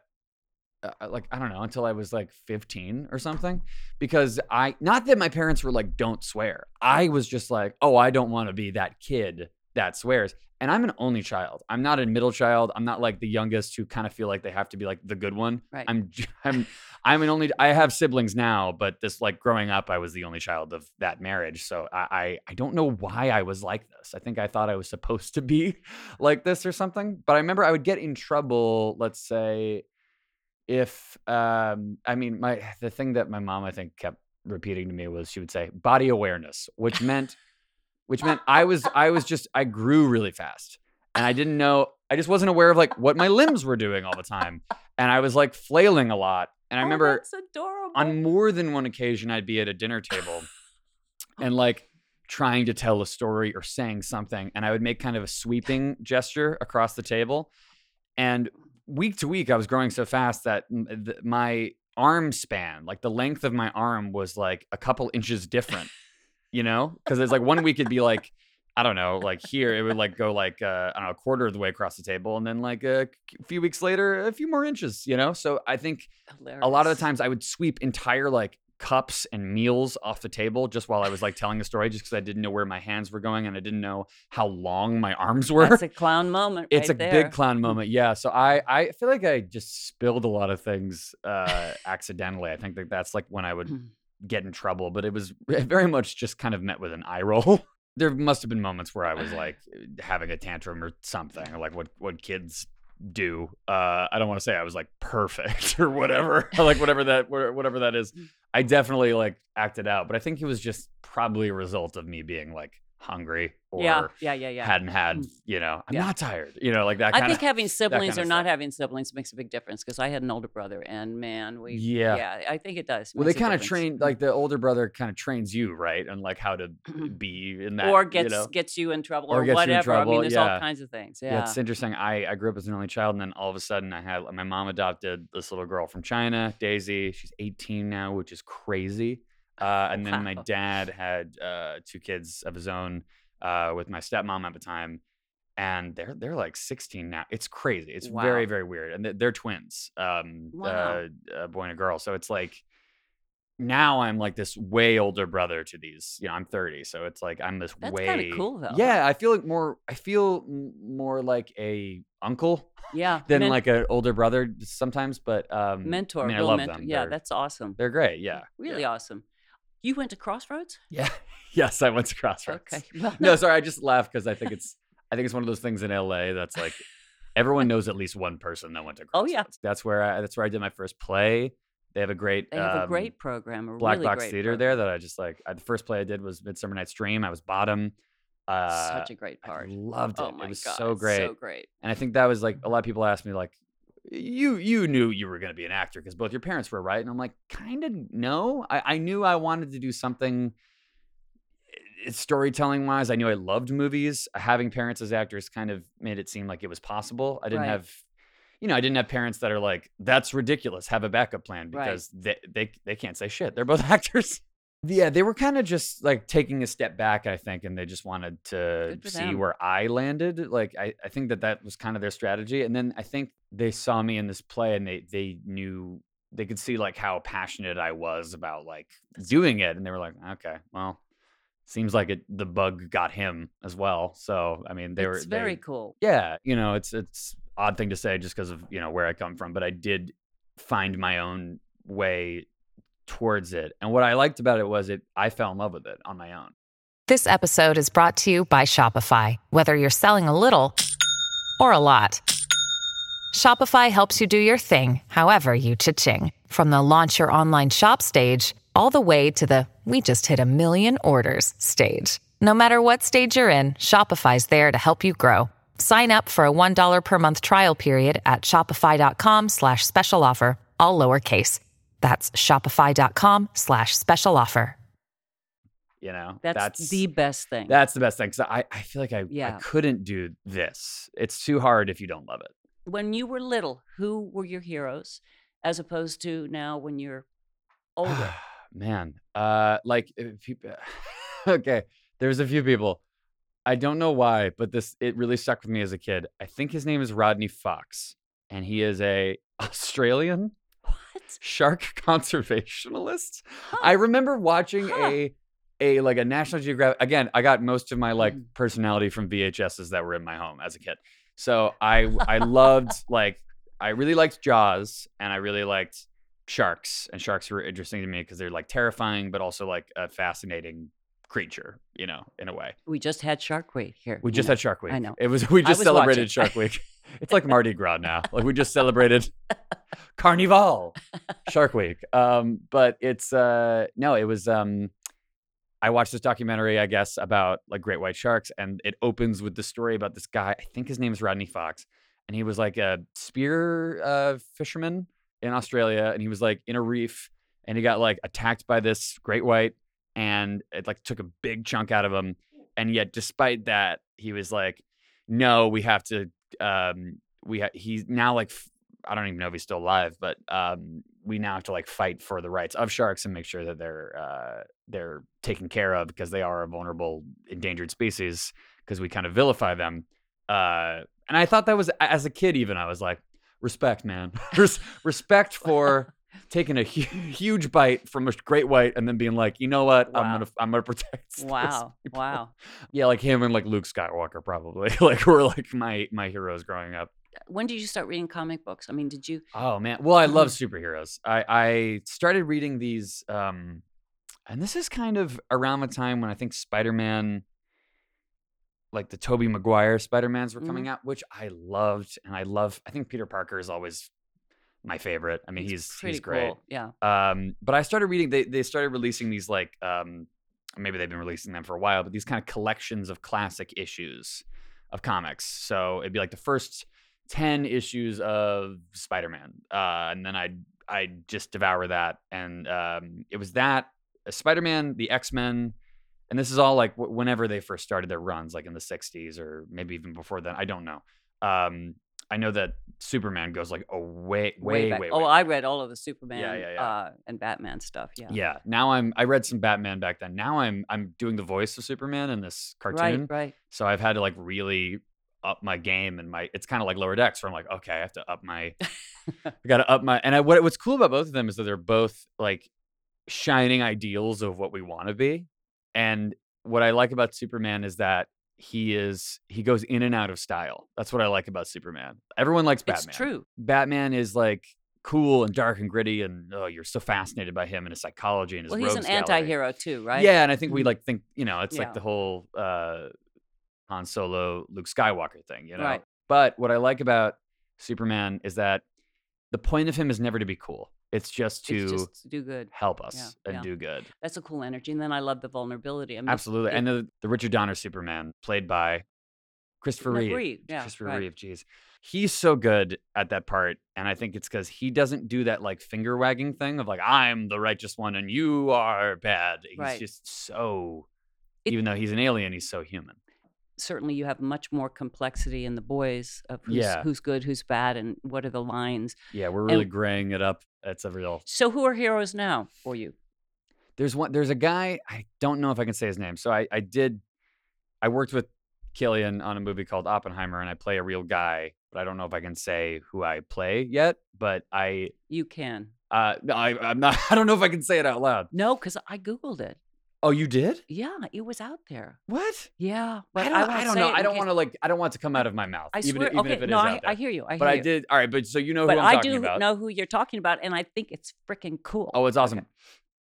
Speaker 2: uh like I don't know until I was like 15 or something because I not that my parents were like don't swear. I was just like, "Oh, I don't want to be that kid that swears." And I'm an only child. I'm not a middle child. I'm not like the youngest who kind of feel like they have to be like the good one.
Speaker 1: Right.
Speaker 2: I'm I'm I'm an only. I have siblings now, but this like growing up, I was the only child of that marriage. So I, I I don't know why I was like this. I think I thought I was supposed to be like this or something. But I remember I would get in trouble. Let's say if um I mean my the thing that my mom I think kept repeating to me was she would say body awareness, which meant which meant I was I was just I grew really fast and I didn't know I just wasn't aware of like what my limbs were doing all the time and I was like flailing a lot and I
Speaker 1: Oh,
Speaker 2: remember on more than one occasion I'd be at a dinner table and like trying to tell a story or saying something and I would make kind of a sweeping gesture across the table and week to week I was growing so fast that my arm span like the length of my arm was like a couple inches different you know because it's like one week it'd be like I don't know, like here it would like go like uh, I don't know, a quarter of the way across the table, and then like a few weeks later, a few more inches, you know. So I think a lot of the times I would sweep entire like cups and meals off the table just while I was like telling a story, just because I didn't know where my hands were going and I didn't know how long my arms were.
Speaker 1: That's a clown moment.
Speaker 2: it's a
Speaker 1: there.
Speaker 2: big clown moment, yeah. So I I feel like I just spilled a lot of things uh, accidentally. I think that that's like when I would. get in trouble, but it was very much just kind of met with an eye roll. there must have been moments where I was like having a tantrum or something, like what what kids do. Uh, I don't want to say I was like perfect or whatever, like whatever that whatever that is. I definitely like acted out, but I think it was just probably a result of me being like hungry or
Speaker 1: Yeah, yeah, yeah, yeah.
Speaker 2: hadn't had,
Speaker 1: Mm.
Speaker 2: you know, I'm
Speaker 1: Yeah.
Speaker 2: not tired, you know, like that
Speaker 1: I think having siblings or not having siblings makes a big difference because I had an older brother and man, we
Speaker 2: Yeah.
Speaker 1: yeah, I think it does.
Speaker 2: Well, they kind of train like the older brother kind of trains you, right, and like how to be in that,
Speaker 1: or
Speaker 2: you
Speaker 1: gets
Speaker 2: know?
Speaker 1: gets you in trouble
Speaker 2: Or
Speaker 1: or,
Speaker 2: you
Speaker 1: whatever. I mean, there's
Speaker 2: yeah.
Speaker 1: all kinds of things.
Speaker 2: Yeah.
Speaker 1: Yeah.
Speaker 2: it's interesting. I, I grew up as an only child, and then all of a sudden, I had my mom adopted this little girl from China, Daisy. She's 18 now, which is crazy. Uh, and then my dad had uh, two kids of his own uh, with my stepmom at the time, and they're they're like 16 now. It's crazy. It's very
Speaker 1: Wow.
Speaker 2: very weird, and they're, they're twins, um,
Speaker 1: Wow.
Speaker 2: uh, a boy and a girl. So it's like now I'm like this way older brother to these. You know, I'm 30, so it's like I'm this
Speaker 1: That's
Speaker 2: way
Speaker 1: kinda cool, though.
Speaker 2: Yeah, I feel like more. I feel more like a uncle
Speaker 1: yeah.
Speaker 2: than
Speaker 1: men-
Speaker 2: like an older brother sometimes. But um,
Speaker 1: mentor,
Speaker 2: I mean, I love
Speaker 1: mentor.
Speaker 2: them.
Speaker 1: Yeah,
Speaker 2: They're-
Speaker 1: that's awesome.
Speaker 2: they're great. Yeah,
Speaker 1: Really
Speaker 2: yeah.
Speaker 1: awesome. You went to Crossroads?
Speaker 2: Yeah. yes, I went to Crossroads.
Speaker 1: Okay. Well,
Speaker 2: No, sorry, I just laughed because I think it's I think it's one of those things in LA that's like everyone knows at least one person that went to
Speaker 1: Oh, yeah.
Speaker 2: That's where I that's where I did my first play. They have a great
Speaker 1: they have a
Speaker 2: um,
Speaker 1: great program, a
Speaker 2: black
Speaker 1: really
Speaker 2: box
Speaker 1: great
Speaker 2: theater
Speaker 1: program.
Speaker 2: there that I just like. I, the first play I did was Midsummer Night's Dream. I was bottom. Uh,
Speaker 1: Such a great
Speaker 2: I
Speaker 1: part.
Speaker 2: loved it.
Speaker 1: Oh my
Speaker 2: it was
Speaker 1: God,
Speaker 2: so great.
Speaker 1: So great.
Speaker 2: And I think that was like a lot of people asked me like, you you knew you were going to be an actor because both your parents were right, and I'm like, kind of no. I, I knew I wanted to do something eh, storytelling wise. I knew I loved movies. Having parents as actors kind of made it seem like it was possible. I didn't
Speaker 1: Right.
Speaker 2: have. You know, I didn't have parents that are like, "That's ridiculous. Have a backup plan,"
Speaker 1: Right.
Speaker 2: because they, they they can't say shit. They're both actors. Yeah, they were kind of just like taking a step back, I think, and they just wanted to see
Speaker 1: them.
Speaker 2: where I landed. Like, I, I think that that was kind of their strategy. And then I think they saw me in this play and they they knew they could see like how passionate I was about like doing it, and they were like, okay, well, seems like it the bug got him as well. So I mean, they were
Speaker 1: it's very
Speaker 2: they-
Speaker 1: cool.
Speaker 2: yeah, you know, it's it's odd thing to say just because of you know where I come from, but I did find my own way towards it, and what I liked about it was it I fell in love with it on my own.
Speaker 3: This episode is brought to you by Shopify. Whether you're selling a little or a lot, Shopify helps you do your thing, however you cha-ching. From the launch your online shop stage, all the way to the we just hit a million orders stage. No matter what stage you're in, Shopify's there to help you grow. Sign up for a $1 per month trial period at shopify.com slash special offer, all lowercase. That's shopify.com slash special offer.
Speaker 2: You know,
Speaker 1: That's, the best thing.
Speaker 2: that's the best thing. Cause I I feel like I I
Speaker 1: Yeah.
Speaker 2: couldn't do this. It's too hard if you don't love it.
Speaker 1: when you were little, who were your heroes, as opposed to now when you're older?
Speaker 2: Man, uh, like if you, okay, there's a few people. I don't know why, but this it really stuck with me as a kid. I think his name is Rodney Fox, and he is a Australian shark conservationalist. I remember watching
Speaker 1: Huh.
Speaker 2: a a like a National Geographic. Again, I got most of my like
Speaker 1: Mm.
Speaker 2: personality from VHSs that were in my home as a kid. So I I loved like I really liked Jaws and I really liked sharks and sharks were interesting to me because they're like terrifying but also like a fascinating creature, you know, in a way.
Speaker 1: We just had Shark Week here.
Speaker 2: We just
Speaker 1: know.
Speaker 2: had Shark Week.
Speaker 1: I know.
Speaker 2: It was we just
Speaker 1: was
Speaker 2: celebrated
Speaker 1: watching.
Speaker 2: Shark Week. It's like Mardi Gras now. Like we just celebrated Carnival Shark Week. Um, but it's uh no, it was um I watched this documentary, I guess, about like great white sharks, and it opens with the story about this guy. I think his name is Rodney Fox, and he was like a spear uh, fisherman in Australia, and he was like in a reef, and he got like attacked by this great white, and it like took a big chunk out of him, and yet despite that, he was like, "No, we have to." Um, we ha- he's now like f- I don't even know if he's still alive, but um, we now have to like fight for the rights of sharks and make sure that they're uh, they're taken care of because they are a vulnerable endangered species because we kind of vilify them. Uh, and I thought that was as a kid even I was like respect man respect for taking a hu- huge bite from a great white and then being like you know what I'm gonna I'm gonna protect
Speaker 1: Wow. Wow.
Speaker 2: yeah like him and like Luke Skywalker probably like were like my my heroes growing up
Speaker 1: When did you start reading comic books? I mean, did you?
Speaker 2: Oh man. Well, I love
Speaker 1: Mm-hmm.
Speaker 2: superheroes. I I started reading these um and this is kind of around the time when I think Spider-Man like the Tobey Maguire Spider-Mans were
Speaker 1: Mm-hmm.
Speaker 2: coming out, which I loved and I love I think Peter Parker is always my favorite. I mean, he's
Speaker 1: pretty
Speaker 2: he's great.
Speaker 1: cool. Yeah.
Speaker 2: Um, but I started reading. They they started releasing these like um, maybe they've been releasing them for a while, but these kind of collections of classic issues of comics. So it'd be like the first ten issues of Spider Man, uh, and then I'd I'd just devour that. And um, it was that Spider Man, the X Men. And this is all like w- whenever they first started their runs, like in the '60s or maybe even before then. I don't know. Um, I know that Superman goes like a way, way,
Speaker 1: back.
Speaker 2: way,
Speaker 1: oh,
Speaker 2: way
Speaker 1: I read all of the Superman
Speaker 2: yeah, yeah.
Speaker 1: Uh, and Batman stuff. Yeah.
Speaker 2: yeah. Now I'm I read some Batman back then. Now I'm I'm doing the voice of Superman in this cartoon.
Speaker 1: Right. Right.
Speaker 2: So I've had to like really up my game and my it's kind of like lower decks where I'm like, okay, I have to up my I gotta up my and I what what's cool about both of them is that they're both like shining ideals of what we want to be. And what I like about Superman is that he is he goes in and out of style. That's what I like about Superman. Everyone likes Batman.
Speaker 1: It's true.
Speaker 2: Batman is like cool and dark and gritty, and oh, you're so fascinated by him and his psychology and his.
Speaker 1: Well, he's an
Speaker 2: gallery.
Speaker 1: anti-hero too, right?
Speaker 2: Yeah, and I think we
Speaker 1: Mhm.
Speaker 2: like think you know it's
Speaker 1: Yeah.
Speaker 2: like the whole uh, Han Solo, Luke Skywalker thing, you know.
Speaker 1: Right.
Speaker 2: But what I like about Superman is that the point of him is never to be cool. It's just to
Speaker 1: It's just do good.
Speaker 2: help us and
Speaker 1: yeah.
Speaker 2: do good.
Speaker 1: That's a cool energy, and then I love the vulnerability. I mean,
Speaker 2: Absolutely.
Speaker 1: it-
Speaker 2: and the, the Richard Donner Superman, played by Christopher Reeve.
Speaker 1: Reeve, yeah,
Speaker 2: Christopher
Speaker 1: right.
Speaker 2: Reeve, jeez. He's so good at that part. And I think it's because he doesn't do that like finger wagging thing of like, I'm the righteous one and you are bad. He's
Speaker 1: Right.
Speaker 2: just so,
Speaker 1: It-
Speaker 2: even though he's an alien, he's so human.
Speaker 1: certainly you have much more complexity in the boys of who's,
Speaker 2: Yeah.
Speaker 1: who's good, who's bad, and what are the lines.
Speaker 2: Yeah, we're
Speaker 1: And-
Speaker 2: really graying it up. It's a real.
Speaker 1: So, who are heroes now for you?
Speaker 2: There's one. There's a guy. I don't know if I can say his name. So I, I did. I worked with Cillian on a movie called Oppenheimer, and I play a real guy, but I don't know if I can say who I play yet. But I,
Speaker 1: You can.
Speaker 2: uh, no, I, I'm not. I don't know if I can say it out loud.
Speaker 1: No, because I googled it.
Speaker 2: Oh, you did?
Speaker 1: Yeah, it was out there.
Speaker 2: What?
Speaker 1: Yeah, but
Speaker 2: I don't, I
Speaker 1: won't
Speaker 2: don't know. I don't want to like. I don't want it to come out of my mouth.
Speaker 1: I
Speaker 2: even,
Speaker 1: swear.
Speaker 2: even
Speaker 1: okay,
Speaker 2: if it is
Speaker 1: no,
Speaker 2: out
Speaker 1: I,
Speaker 2: there.
Speaker 1: I hear you. I hear you.
Speaker 2: but I
Speaker 1: you.
Speaker 2: did. All right, but so you know
Speaker 1: But
Speaker 2: who I'm talking about.
Speaker 1: I
Speaker 2: talking
Speaker 1: do
Speaker 2: about.
Speaker 1: know who you're talking about, and I think it's freaking cool.
Speaker 2: Oh, it's awesome.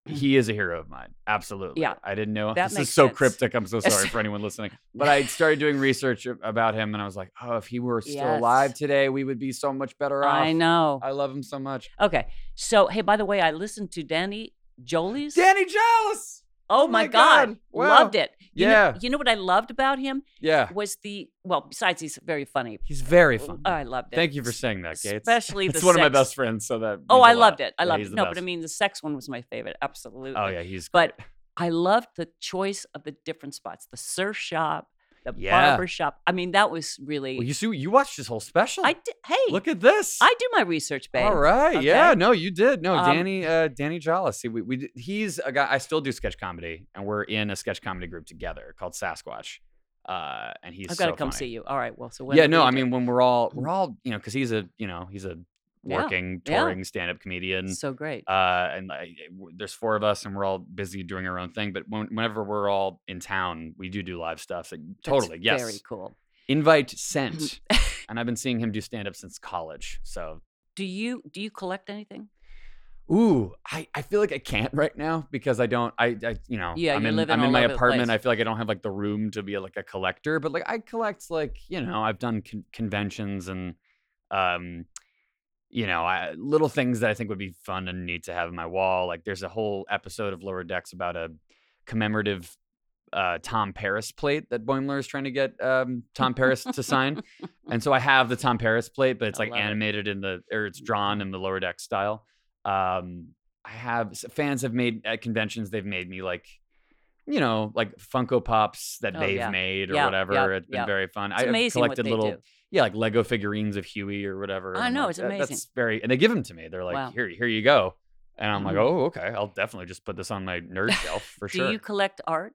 Speaker 2: He is a hero of mine. Absolutely.
Speaker 1: Yeah.
Speaker 2: I didn't know.
Speaker 1: That
Speaker 2: this is so
Speaker 1: sense.
Speaker 2: cryptic. I'm so sorry for anyone listening. But I started doing research about him and I was like, oh, if he were still
Speaker 1: Yes.
Speaker 2: alive today, we would be so much better off.
Speaker 1: I know.
Speaker 2: I love him so much.
Speaker 1: Okay, so hey, by the way, I listened to Danny Jolie's.
Speaker 2: Danny Jealous.
Speaker 1: Oh,
Speaker 2: oh
Speaker 1: my
Speaker 2: my
Speaker 1: God,
Speaker 2: God, wow.
Speaker 1: loved it. You know-
Speaker 2: Yeah.
Speaker 1: you know what I loved about him
Speaker 2: Yeah.
Speaker 1: was the well. Besides, he's very funny.
Speaker 2: He's very oh, fun.
Speaker 1: I loved it.
Speaker 2: Thank you for saying that, Gates.
Speaker 1: Especially
Speaker 2: it's
Speaker 1: the
Speaker 2: one of my best friends, so that.
Speaker 1: Oh, I loved it. I loved
Speaker 2: he's
Speaker 1: it. No,
Speaker 2: best.
Speaker 1: but I mean, the sex one was my favorite. Absolutely.
Speaker 2: Oh yeah, he's.
Speaker 1: But
Speaker 2: great.
Speaker 1: I loved the choice of the different spots, the surf shop, the
Speaker 2: Yeah.
Speaker 1: barber shop. I mean, that was really.
Speaker 2: well, you see, you watched this whole special.
Speaker 1: I did. Hey,
Speaker 2: Look at this.
Speaker 1: I do my research, babe.
Speaker 2: All right. Yeah. No, you did. No,
Speaker 1: Um,
Speaker 2: Danny. Uh, Danny Jolles. See, we, we he's a guy. I still do sketch comedy, and we're in a sketch comedy group together called Sasquatch. Uh, and he's
Speaker 1: I've got to
Speaker 2: so
Speaker 1: come
Speaker 2: funny.
Speaker 1: see you. All right. Well, so when
Speaker 2: Yeah. No, I mean when we're all we're all you know because he's a you know he's a working
Speaker 1: yeah.
Speaker 2: touring stand up comedian.
Speaker 1: so great.
Speaker 2: Uh, and like, w- there's four of us, and we're all busy doing our own thing. But when, whenever we're all in town, we do do live stuff. So
Speaker 1: That's
Speaker 2: totally, yes.
Speaker 1: Very cool.
Speaker 2: Invite sent. and I've been seeing him do stand up since college. So
Speaker 1: Do you do you collect anything?
Speaker 2: Ooh, I, I feel like I can't right now because I don't I, I you know
Speaker 1: Yeah,
Speaker 2: I'm in I'm in my apartment. I feel like I don't have like the room to be like a collector, but like I collect like you know I've done con- conventions and um you know I, little things that I think would be fun and neat to have in my wall. Like there's a whole episode of Lower Decks about a commemorative uh, Tom Paris plate that Boimler is trying to get um, Tom Paris to sign, and so I have the Tom Paris plate, but it's
Speaker 1: I
Speaker 2: like
Speaker 1: love it.
Speaker 2: animated in the or it's drawn in the Lower Deck style. Um, I have fans have made at conventions. They've made me like, you know, like Funko Pops that
Speaker 1: Oh,
Speaker 2: they've
Speaker 1: yeah.
Speaker 2: made or
Speaker 1: Yeah,
Speaker 2: whatever.
Speaker 1: yeah,
Speaker 2: it's been very fun.
Speaker 1: It's what
Speaker 2: collected little,
Speaker 1: do.
Speaker 2: Yeah, like Lego figurines of Huey or whatever.
Speaker 1: I know,
Speaker 2: like,
Speaker 1: it's
Speaker 2: "That-
Speaker 1: amazing."
Speaker 2: That's very, and they give them to me. They're like,
Speaker 1: Wow.
Speaker 2: here, here you go. And I'm like,
Speaker 1: Mhm.
Speaker 2: oh, okay. I'll definitely just put this on my nerd shelf for
Speaker 1: do
Speaker 2: sure.
Speaker 1: Do you collect art?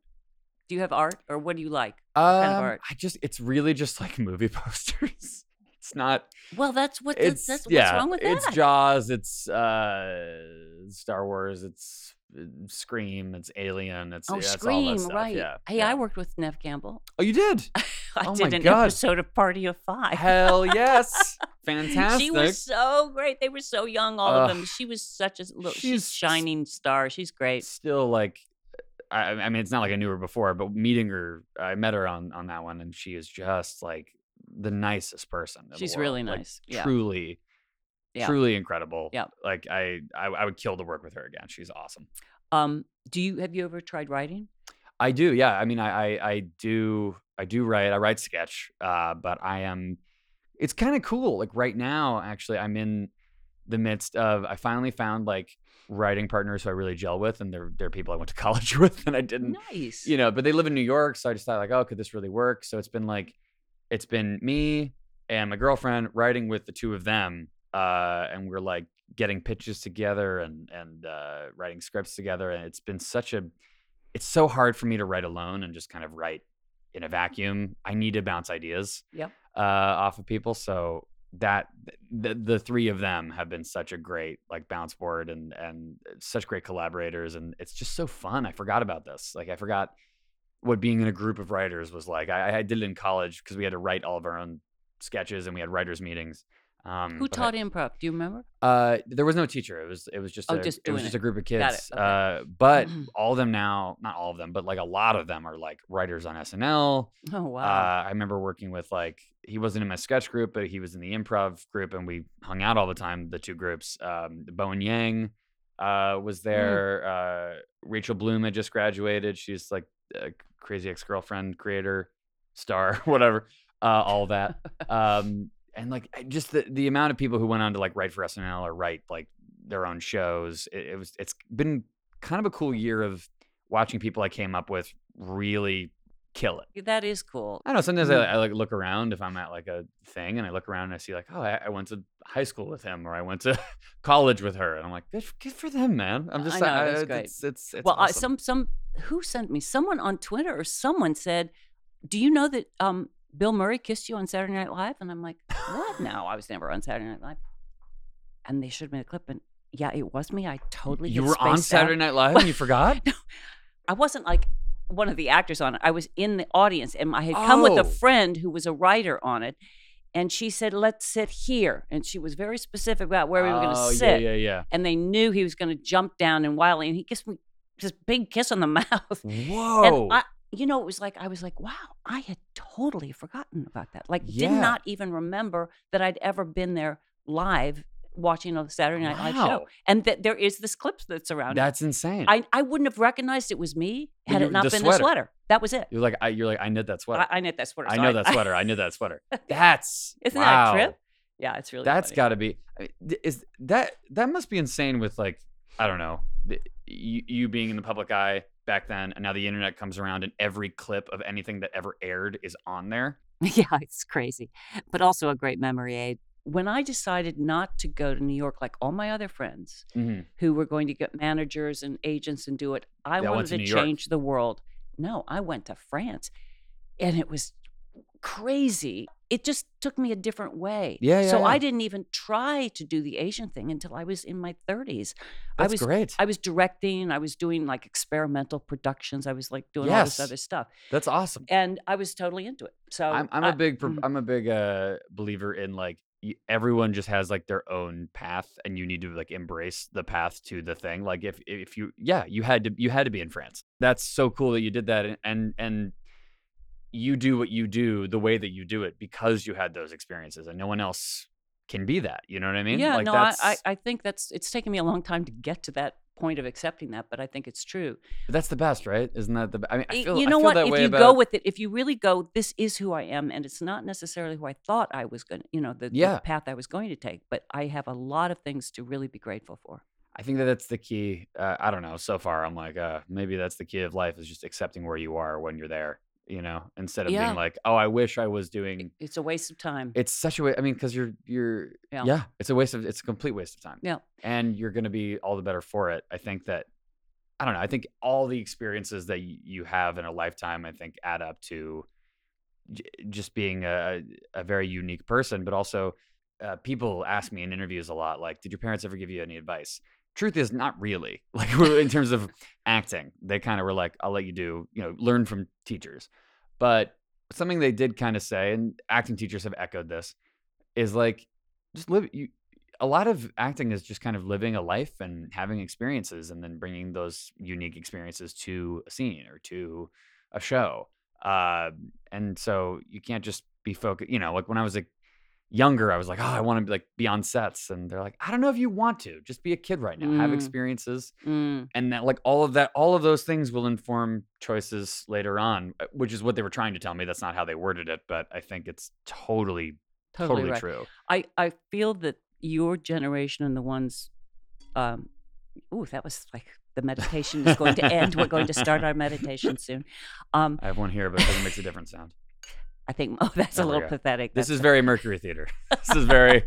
Speaker 1: Do you have art, or what do you like? kind of
Speaker 2: Um,
Speaker 1: art?
Speaker 2: I just, it's really just like movie posters. it's not.
Speaker 1: Well, that's what
Speaker 2: It's
Speaker 1: that's, that's
Speaker 2: yeah.
Speaker 1: what's wrong with
Speaker 2: it's. Jaws. It's uh, Star Wars. It's Uh, Scream. It's Alien. It's
Speaker 1: Oh,
Speaker 2: yeah, it's all that
Speaker 1: Scream, right?
Speaker 2: Yeah.
Speaker 1: Hey,
Speaker 2: yeah.
Speaker 1: I worked with Neve Campbell.
Speaker 2: Oh, you did?
Speaker 1: I
Speaker 2: Oh
Speaker 1: did an
Speaker 2: God.
Speaker 1: episode of Party of Five.
Speaker 2: Hell yes! Fantastic.
Speaker 1: She was so great. They were so young, all of them. She was such a little, she's,
Speaker 2: She's-
Speaker 1: shining star. She's great.
Speaker 2: still like I, I mean it's not like I knew her before, but meeting her, I met her on on that one, and she is just like the nicest person.
Speaker 1: She's
Speaker 2: world.
Speaker 1: really
Speaker 2: Like,
Speaker 1: nice. Yeah.
Speaker 2: Truly,
Speaker 1: Yeah.
Speaker 2: truly incredible.
Speaker 1: Yeah.
Speaker 2: Like I, I I would kill to work with her again. She's awesome.
Speaker 1: Um, do you have you ever tried writing?
Speaker 2: I do, yeah. I mean, I, I, I do, I do write. I write sketch, uh, but I am. It's kind of cool. Like right now, actually, I'm in the midst of. I finally found like writing partners who I really gel with, and they're they're people I went to college with, and I didn't,
Speaker 1: Nice.
Speaker 2: you know. But they live in New York, so I just thought like, oh, could this really work? So it's been like, it's been me and my girlfriend writing with the two of them, uh, and we're like getting pitches together and and uh, writing scripts together, and it's been such a it's so hard for me to write alone and just kind of write in a vacuum. I need to bounce ideas
Speaker 1: Yep.
Speaker 2: uh, off of people. So that the the three of them have been such a great like bounce board and and such great collaborators and it's just so fun. I forgot about this. Like I forgot what being in a group of writers was like. I, I did it in college because we had to write all of our own sketches and we had writers meetings. Um,
Speaker 1: Who taught improv? Do you remember?
Speaker 2: Uh, there was no teacher. It was it was just
Speaker 1: Oh,
Speaker 2: a,
Speaker 1: just
Speaker 2: it was
Speaker 1: doing
Speaker 2: just
Speaker 1: it.
Speaker 2: a group of kids.
Speaker 1: Got it, okay.
Speaker 2: Uh, but
Speaker 1: Mhm.
Speaker 2: all of them now, not all of them, but like a lot of them are like writers on SNL.
Speaker 1: Oh wow.
Speaker 2: Uh, I remember working with like he wasn't in my sketch group, but he was in the improv group, and we hung out all the time. The two groups. Um, Bowen Yang uh, was
Speaker 1: Hmm.
Speaker 2: there. Uh, Rachel Bloom had just graduated. She's like a crazy ex girlfriend, creator, star, whatever. Uh, all that. Um, and like just the the amount of people who went on to like write for SNL or write like their own shows. It, it was it's been kind of a cool year of watching people I came up with really kill it.
Speaker 1: that is cool.
Speaker 2: I don't know. Sometimes. I, I like look around if I'm at like a thing and I look around and I see like, oh, I, I went to high school with him or I went to college with her, and I'm like, good, good for them, man. I'm just
Speaker 1: I know,
Speaker 2: uh,
Speaker 1: that's
Speaker 2: it's,
Speaker 1: great.
Speaker 2: It's it's, it's
Speaker 1: well, I,
Speaker 2: awesome.
Speaker 1: some some who sent me someone on Twitter or someone said, "Do you know that um, Bill Murray kissed you on Saturday Night Live?" And I'm like, "What? no, I was never on Saturday Night Live." And they showed me the clip, and yeah, it was me. I totally
Speaker 2: you were on
Speaker 1: spaced out.
Speaker 2: Saturday Night Live and you forgot.
Speaker 1: no, I wasn't like one of the actors on it. I was in the audience, and I had come with
Speaker 2: Oh.
Speaker 1: a friend who was a writer on it. And she said, "Let's sit here." And she was very specific about where we were going to
Speaker 2: oh,
Speaker 1: sit.
Speaker 2: Yeah, yeah,
Speaker 1: And they knew he was going to jump down and wildly, and he kissed me this big kiss on the mouth.
Speaker 2: Whoa.
Speaker 1: And I, you know, it was like I was like, wow, I had totally forgotten about that. Like, did not even remember that I'd ever been there live watching a Saturday Night Live show, and that there is this clip that's around. it.
Speaker 2: That's insane.
Speaker 1: I I wouldn't have recognized it was me had
Speaker 2: you-
Speaker 1: it not
Speaker 2: the
Speaker 1: been
Speaker 2: sweater.
Speaker 1: the sweater. That was it.
Speaker 2: you're like, I, you're like, I knit that sweater.
Speaker 1: I, I knit that sweater.
Speaker 2: I know that sweater. I knit that sweater. That's
Speaker 1: Isn't
Speaker 2: wow.
Speaker 1: that a trip? Yeah, it's really.
Speaker 2: That's got to be. I mean, is that that must be insane with like I don't know the- you, you being in the public eye back then, and now the internet comes around and every clip of anything that ever aired is on there.
Speaker 1: Yeah, it's crazy, but also a great memory aid. When I decided not to go to New York like all my other friends
Speaker 2: Mm-hmm.
Speaker 1: who were going to get managers and agents and do it, I wanted
Speaker 2: to
Speaker 1: to, change the world. No, I went to France and it was crazy. It just took me a different way.
Speaker 2: Yeah, yeah,
Speaker 1: So
Speaker 2: yeah.
Speaker 1: I didn't even try to do the Asian thing until I was in my 30s. I
Speaker 2: That's
Speaker 1: was
Speaker 2: great.
Speaker 1: I was directing, I was doing like experimental productions, I was like doing all this other stuff.
Speaker 2: That's awesome.
Speaker 1: And I was totally into it. So
Speaker 2: I'm I'm
Speaker 1: I-
Speaker 2: a big pro-
Speaker 1: mm.
Speaker 2: I'm a big uh believer in like y- everyone just has like their own path and you need to like embrace the path to the thing like if if you yeah you had to you had to be in France that's so cool that you did that and and, and you do what you do the way that you do it because you had those experiences and no one else can be that you know what I mean
Speaker 1: yeah,
Speaker 2: like
Speaker 1: no, I,
Speaker 2: that's
Speaker 1: I, think that's it's taken me a long time to get to that point of accepting that, but I think it's true.
Speaker 2: that's the best right isn't that the I mean I feel
Speaker 1: you know what? If you
Speaker 2: about
Speaker 1: go with it, if you really go, this is who I am, and it's not necessarily who I thought I was going to, you know, the, the
Speaker 2: Yeah.
Speaker 1: path I was going to take, but I have a lot of things to really be grateful for.
Speaker 2: I think that that's the key. Uh, I don't know. So far, I'm like, uh, maybe that's the key of life is just accepting where you are when you're there. You know, instead of
Speaker 1: Yeah.
Speaker 2: being like, oh, I wish I was doing.
Speaker 1: It's a waste of time.
Speaker 2: It's such a way. I mean, because you're you're
Speaker 1: Yeah.
Speaker 2: yeah. It's a waste of. It's a complete waste of time.
Speaker 1: Yeah.
Speaker 2: and you're gonna be all the better for it. I think that. I don't know. I think all the experiences that y- you have in a lifetime, I think, add up to j- just being a, a very unique person. But also, uh, people ask me in interviews a lot, like, "Did your parents ever give you any advice?" Truth is, not really. Like in terms of acting, they kind of were like, "I'll let you do, you know, learn from teachers." But something they did kind of say, and acting teachers have echoed this, is like, just live. You, a lot of acting is just kind of living a life and having experiences, and then bringing those unique experiences to a scene or to a show. Uh, and so you can't just be focused. You know, like when I was like younger, I was like, oh, I want to be like be on sets, and they're like, I don't know if you want to. Just be a kid right now. Have
Speaker 1: Mm.
Speaker 2: experiences
Speaker 1: Mm,
Speaker 2: and that like all of that all of those things will inform choices later on uh, which is what they were trying to tell me that's not how they worded it but i think it's totally
Speaker 1: totally,
Speaker 2: totally,
Speaker 1: right.
Speaker 2: true
Speaker 1: I, I feel that your generation and the ones, um, ooh, that was like the meditation is going to end. We're going to start our meditation soon. Um,
Speaker 2: i have one here but it makes a different sound
Speaker 1: I think, oh, that's
Speaker 2: There
Speaker 1: a little pathetic.
Speaker 2: this is very mercury theater this is very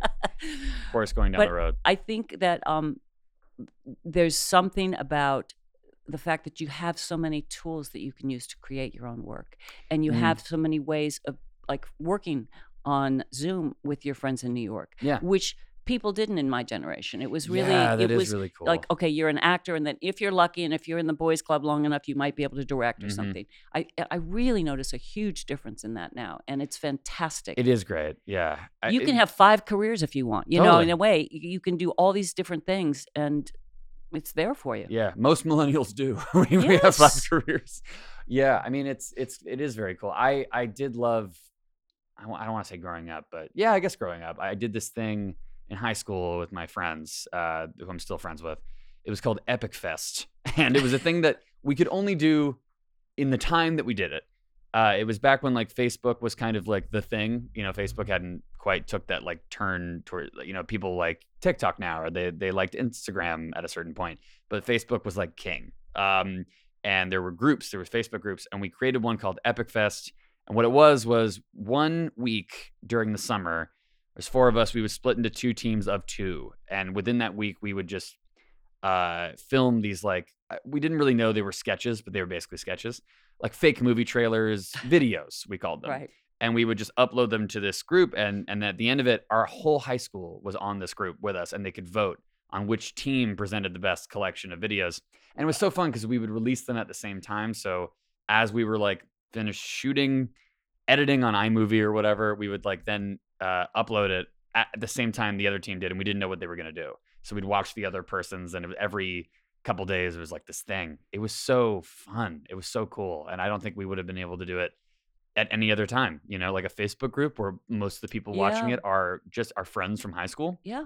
Speaker 2: horse going down
Speaker 1: But
Speaker 2: the road
Speaker 1: I think that um, there's something about the fact that you have so many tools that you can use to create your own work, and you
Speaker 2: Mm.
Speaker 1: have so many ways of like working on Zoom with your friends in New York,
Speaker 2: Yeah.
Speaker 1: which people didn't in my generation. It was really
Speaker 2: yeah,
Speaker 1: it was
Speaker 2: really cool.
Speaker 1: like okay, you're an actor, and then if you're lucky, and if you're in the boys' club long enough, you might be able to direct or
Speaker 2: Mhm.
Speaker 1: something. I I really notice a huge difference in that now, and it's fantastic.
Speaker 2: it is great. Yeah, I-
Speaker 1: you can
Speaker 2: it-
Speaker 1: have five careers if you want. You know, in a way, you can do all these different things, and it's there for you.
Speaker 2: Yeah, most millennials do. we, we have five careers. Yeah, I mean it's it's it is very cool. I I did love. I don't want to say growing up, but yeah, I guess growing up, I did this thing in high school with my friends, uh, who I'm still friends with. It was called Epic Fest, and it was a thing that we could only do in the time that we did it. Uh, it was back when like Facebook was kind of like the thing. You know, Facebook hadn't quite took that like turn toward you know people like TikTok now, or they they liked Instagram at a certain point, but Facebook was like king. Um, and there were groups, there was Facebook groups, and we created one called Epic Fest. And what it was was one week during the summer. There's four of us. We would split into two teams of two, and within that week, we would just uh, film these like we didn't really know they were sketches, but they were basically sketches, like fake movie trailers, videos we called them
Speaker 1: Right.
Speaker 2: and we would just upload them to this group and and at the end of it our whole high school was on this group with us and they could vote on which team presented the best collection of videos and it was so fun because we would release them at the same time so as we were like finished shooting editing on imovie or whatever we would like then uh, upload it at the same time the other team did and we didn't know what they were going to do so we'd watch the other person's and every couple days it was like this thing it was so fun it was so cool and i don't think we would have been able to do it at any other time. You know, like a Facebook group where most of the people watching
Speaker 1: Yeah.
Speaker 2: it are just our friends from high school.
Speaker 1: Yeah.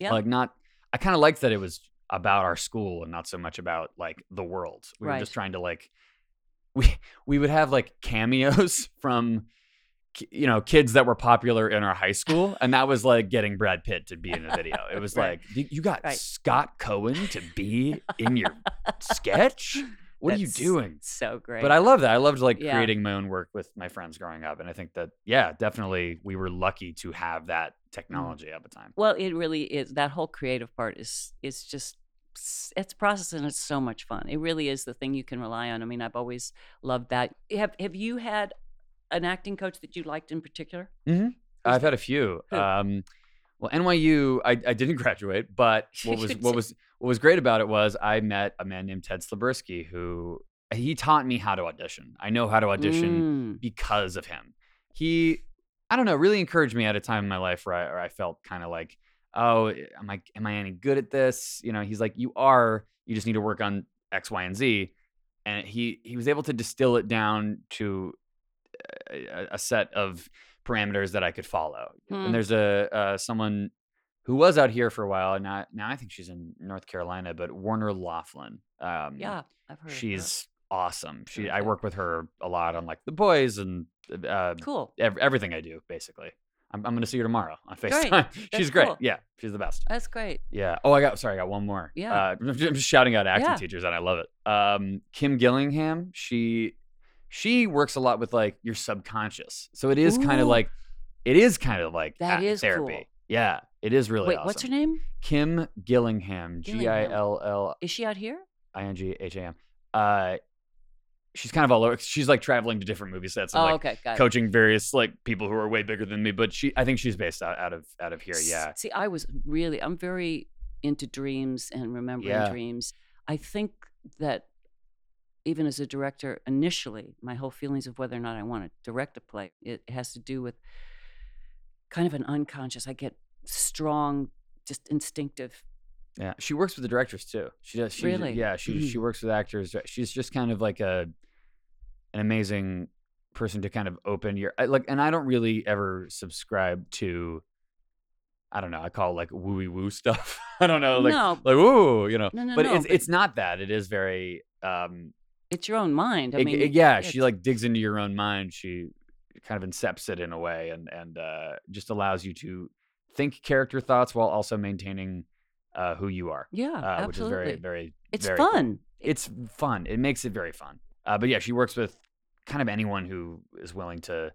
Speaker 1: Yeah.
Speaker 2: Like not I kind of liked that it was about our school and not so much about like the world. We were just trying to like we we would have like cameos from you know kids that were popular in our high school and that was like getting Brad Pitt to be in a video. It was
Speaker 1: Right.
Speaker 2: like "You- got
Speaker 1: Right.
Speaker 2: Scott Cohen to be in your sketch? What are you doing?
Speaker 1: So great.
Speaker 2: But I love that. I loved like
Speaker 1: Yeah.
Speaker 2: creating my own work with my friends growing up, and I think that yeah, definitely we were lucky to have that technology at the time.
Speaker 1: Well, it really is. That whole creative part is is just it's a process and it's so much fun. It really is the thing you can rely on. I mean, I've always loved that. Have Have you had an acting coach that you liked in particular?
Speaker 2: I've had a few. Um, well, NYU, I, I didn't graduate, but what was what was what was great about it was I met a man named Ted Slabursky who he taught me how to audition. I know how to audition
Speaker 1: Mm,
Speaker 2: because of him. He, I don't know, really encouraged me at a time in my life where I, where I felt kind of like, oh, am I am I any good at this? You know, he's like, you are. You just need to work on X, Y, and Z. And he he was able to distill it down to a, a set of parameters that I could follow.
Speaker 1: Hmm.
Speaker 2: And there's a uh, someone who was out here for a while, and now now I think she's in North Carolina, but Warner Loughlin. Um,
Speaker 1: yeah, I've heard. of
Speaker 2: she's awesome. She I work with her a lot on like The Boys and uh,
Speaker 1: cool.
Speaker 2: ev- everything I do basically. I'm, I'm going to see her tomorrow on. FaceTime. she's great.
Speaker 1: cool.
Speaker 2: Yeah, she's the best.
Speaker 1: That's great.
Speaker 2: Yeah. Oh, I got sorry, I got one more.
Speaker 1: Yeah.
Speaker 2: Uh, I'm just I'm just shouting out acting
Speaker 1: Yeah.
Speaker 2: teachers, and I love it. Um, Kim Gillingham. She she works a lot with like your subconscious, so it is kind of
Speaker 1: Ooh.
Speaker 2: like it is kind of like
Speaker 1: That
Speaker 2: act
Speaker 1: is
Speaker 2: therapy.
Speaker 1: cool.
Speaker 2: Yeah, it is really.
Speaker 1: Wait,
Speaker 2: awesome.
Speaker 1: what's her name?
Speaker 2: Kim Gillingham. G I
Speaker 1: Gillingham.
Speaker 2: L L
Speaker 1: Is she out here?
Speaker 2: I N G H A M. Uh, she's kind of all over. She's like traveling to different movie sets and
Speaker 1: oh,
Speaker 2: like
Speaker 1: okay, got it.
Speaker 2: coaching various like people who are way bigger than me. But she, I think she's based out, out of out of here. Yeah.
Speaker 1: See, I was really, I'm very into dreams and remembering
Speaker 2: Yeah.
Speaker 1: dreams. I think that even as a director, initially, my whole feelings of whether or not I want to direct a play, it has to do with kind of an unconscious. I get strong, just instinctive.
Speaker 2: Yeah, she works with the directors too. She does. She,
Speaker 1: Really?
Speaker 2: Yeah, she she mm-hmm. works with actors. She's just kind of like a an amazing person to kind of open your like. And I don't really ever subscribe to. I don't know. I call it like wooey woo stuff. I don't know, like
Speaker 1: no,
Speaker 2: like woo, you know.
Speaker 1: No, no,
Speaker 2: but
Speaker 1: no,
Speaker 2: it's
Speaker 1: but-
Speaker 2: it's not that. It is very. um
Speaker 1: it's your own mind. I
Speaker 2: it-
Speaker 1: mean,
Speaker 2: it- yeah, she like digs into your own mind. She kind of incepts it in a way, and and uh, just allows you to think character thoughts while also maintaining uh, who you are,
Speaker 1: Yeah,
Speaker 2: uh, which is very, very.
Speaker 1: it's
Speaker 2: very cool.
Speaker 1: fun.
Speaker 2: It's fun. It makes it very fun. Uh, but yeah, she works with kind of anyone who is willing to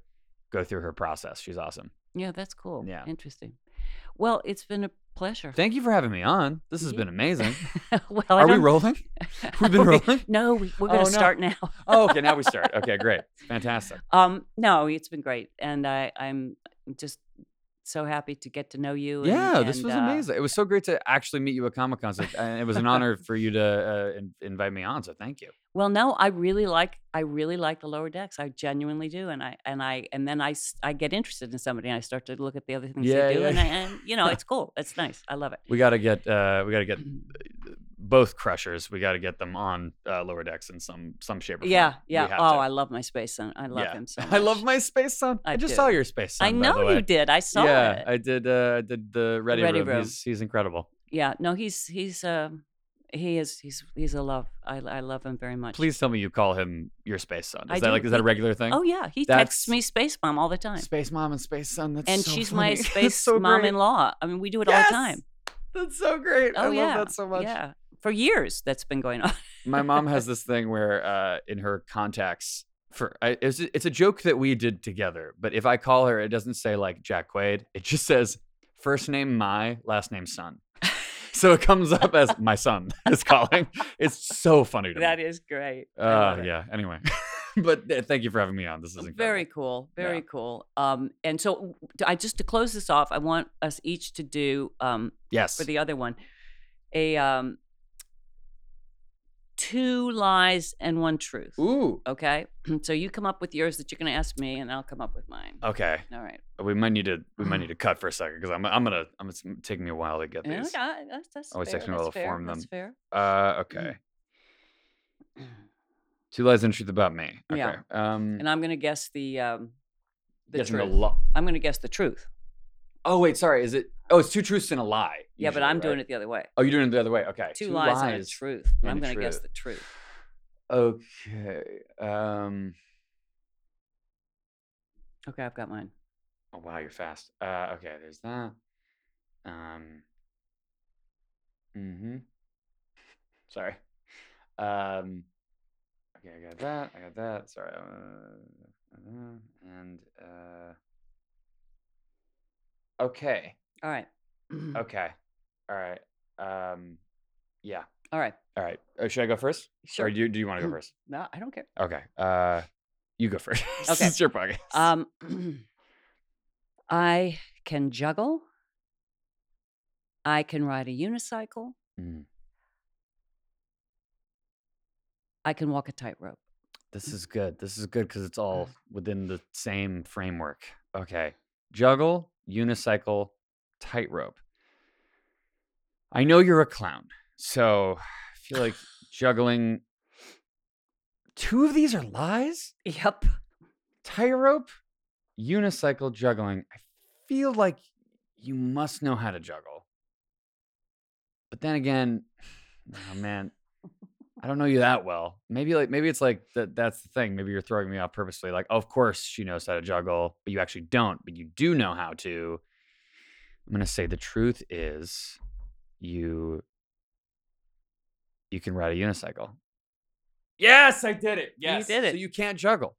Speaker 2: go through her process. She's awesome.
Speaker 1: Yeah, that's cool.
Speaker 2: Yeah.
Speaker 1: Interesting. Well, it's been a pleasure.
Speaker 2: Thank you for having me on. This has
Speaker 1: Yeah.
Speaker 2: been amazing.
Speaker 1: well,
Speaker 2: Are we rolling? We've been rolling?
Speaker 1: No, we, we're going
Speaker 2: Oh,
Speaker 1: to
Speaker 2: no.
Speaker 1: start now.
Speaker 2: Oh, okay. Now we start. Okay, great. Fantastic.
Speaker 1: Um, no, it's been great, and I, I'm just so happy to get to know you. And,
Speaker 2: Yeah, this
Speaker 1: and,
Speaker 2: was
Speaker 1: uh,
Speaker 2: amazing. It was so great to actually meet you at Comic Con, so, and it was an honor for you to uh, in- invite me on. So thank you.
Speaker 1: Well, no, I really like I really like the lower decks. I genuinely do, and I and I and then I s- I get interested in somebody, and I start to look at the other things
Speaker 2: Yeah,
Speaker 1: they do,
Speaker 2: yeah.
Speaker 1: and, I, and you know, it's cool. It's nice. I love it.
Speaker 2: We got to get uh, we got to get both crushers. We got to get them on uh, lower decks in some some shape or form.
Speaker 1: Yeah, yeah. Oh,
Speaker 2: to.
Speaker 1: I love my space son. I love
Speaker 2: Yeah.
Speaker 1: him so much.
Speaker 2: I love my space son. I,
Speaker 1: I
Speaker 2: just
Speaker 1: do.
Speaker 2: saw your space son.
Speaker 1: I know you did. I saw
Speaker 2: yeah,
Speaker 1: it.
Speaker 2: I did. Uh, I did the Ready,
Speaker 1: Ready
Speaker 2: room.
Speaker 1: Room.
Speaker 2: He's he's incredible.
Speaker 1: yeah. No, he's he's uh he is he's he's a love. I I love him very much.
Speaker 2: Please tell me you call him your space son. Is
Speaker 1: I
Speaker 2: that
Speaker 1: do.
Speaker 2: like is that a regular thing?
Speaker 1: Oh yeah, he
Speaker 2: That's-
Speaker 1: texts me space mom all the time,
Speaker 2: Space mom and space son. That's
Speaker 1: and
Speaker 2: so
Speaker 1: she's my
Speaker 2: funny. That's
Speaker 1: space
Speaker 2: so
Speaker 1: mom-in-law. I mean, we do it all the time.
Speaker 2: That's so great.
Speaker 1: Oh
Speaker 2: I love
Speaker 1: yeah,
Speaker 2: that so much.
Speaker 1: Yeah, for years that's been going on.
Speaker 2: My mom has this thing where uh, in her contacts for I, it's it's a joke that we did together. But if I call her, it doesn't say like Jack Quaid. It just says first name my, last name son. so it comes up as my son is calling. It's so funny to
Speaker 1: that
Speaker 2: me.
Speaker 1: is great.
Speaker 2: Uh,
Speaker 1: it.
Speaker 2: yeah. Anyway, but uh, thank you for having me on. This is incredible.
Speaker 1: Very cool. Very
Speaker 2: Yeah.
Speaker 1: cool. Um, and so I just to close this off, I want us each to do um
Speaker 2: yes.
Speaker 1: for the other one a um two lies and one truth.
Speaker 2: Ooh.
Speaker 1: Okay. So you come up with yours that you're going to ask me, and I'll come up with mine.
Speaker 2: Okay.
Speaker 1: All right.
Speaker 2: We might need to we might need to cut for a second because I'm I'm gonna I'm it's taking me a while to get
Speaker 1: Yeah,
Speaker 2: these.
Speaker 1: okay, that's, that's
Speaker 2: Always
Speaker 1: fair.
Speaker 2: takes me a while to
Speaker 1: fair.
Speaker 2: form
Speaker 1: That's fair.
Speaker 2: Uh. Okay. Two lies and truth about me. Okay.
Speaker 1: Yeah.
Speaker 2: Um.
Speaker 1: And I'm going to guess the um the
Speaker 2: guessing the
Speaker 1: truth.
Speaker 2: lo-
Speaker 1: I'm going to guess the truth.
Speaker 2: Oh wait, sorry. Is it? Oh, it's two truths and a lie.
Speaker 1: Yeah, but I'm doing it the other way.
Speaker 2: Oh, you're doing it the other way. Okay.
Speaker 1: Two, lies, and a truth.
Speaker 2: and
Speaker 1: I'm going to guess the truth.
Speaker 2: Okay. Um.
Speaker 1: Okay, I've got mine.
Speaker 2: Oh wow, you're fast. Uh. Okay. There's that. Um. Mm-hmm. Sorry. Um. Okay, I got that. I got that. Sorry. Uh, uh, and uh. Okay.
Speaker 1: All right.
Speaker 2: Okay. All right. Um. Yeah.
Speaker 1: All right.
Speaker 2: All right. Uh, should I go first?
Speaker 1: Sure.
Speaker 2: Or do you, do you want to go first?
Speaker 1: No, I don't care.
Speaker 2: Okay. Uh. You go first.
Speaker 1: Okay.
Speaker 2: it's your podcast.
Speaker 1: Um, I can juggle. I can ride a unicycle.
Speaker 2: Mm.
Speaker 1: I can walk a tightrope.
Speaker 2: This is good. This is good because it's all
Speaker 1: Mm.
Speaker 2: within the same framework. Okay. Juggle, unicycle, tightrope. I know you're a clown, so I feel like juggling. Two of these are lies?
Speaker 1: Yep.
Speaker 2: Tightrope, unicycle, juggling. I feel like you must know how to juggle. But then again, oh man, I don't know you that well. Maybe like maybe it's like that that's the thing. Maybe you're throwing me off purposely. Like, of course she knows how to juggle, but you actually don't, but you do know how to. I'm gonna say the truth is you you can ride a unicycle. Yes, I did it. Yes.
Speaker 1: did it.
Speaker 2: So you can't juggle.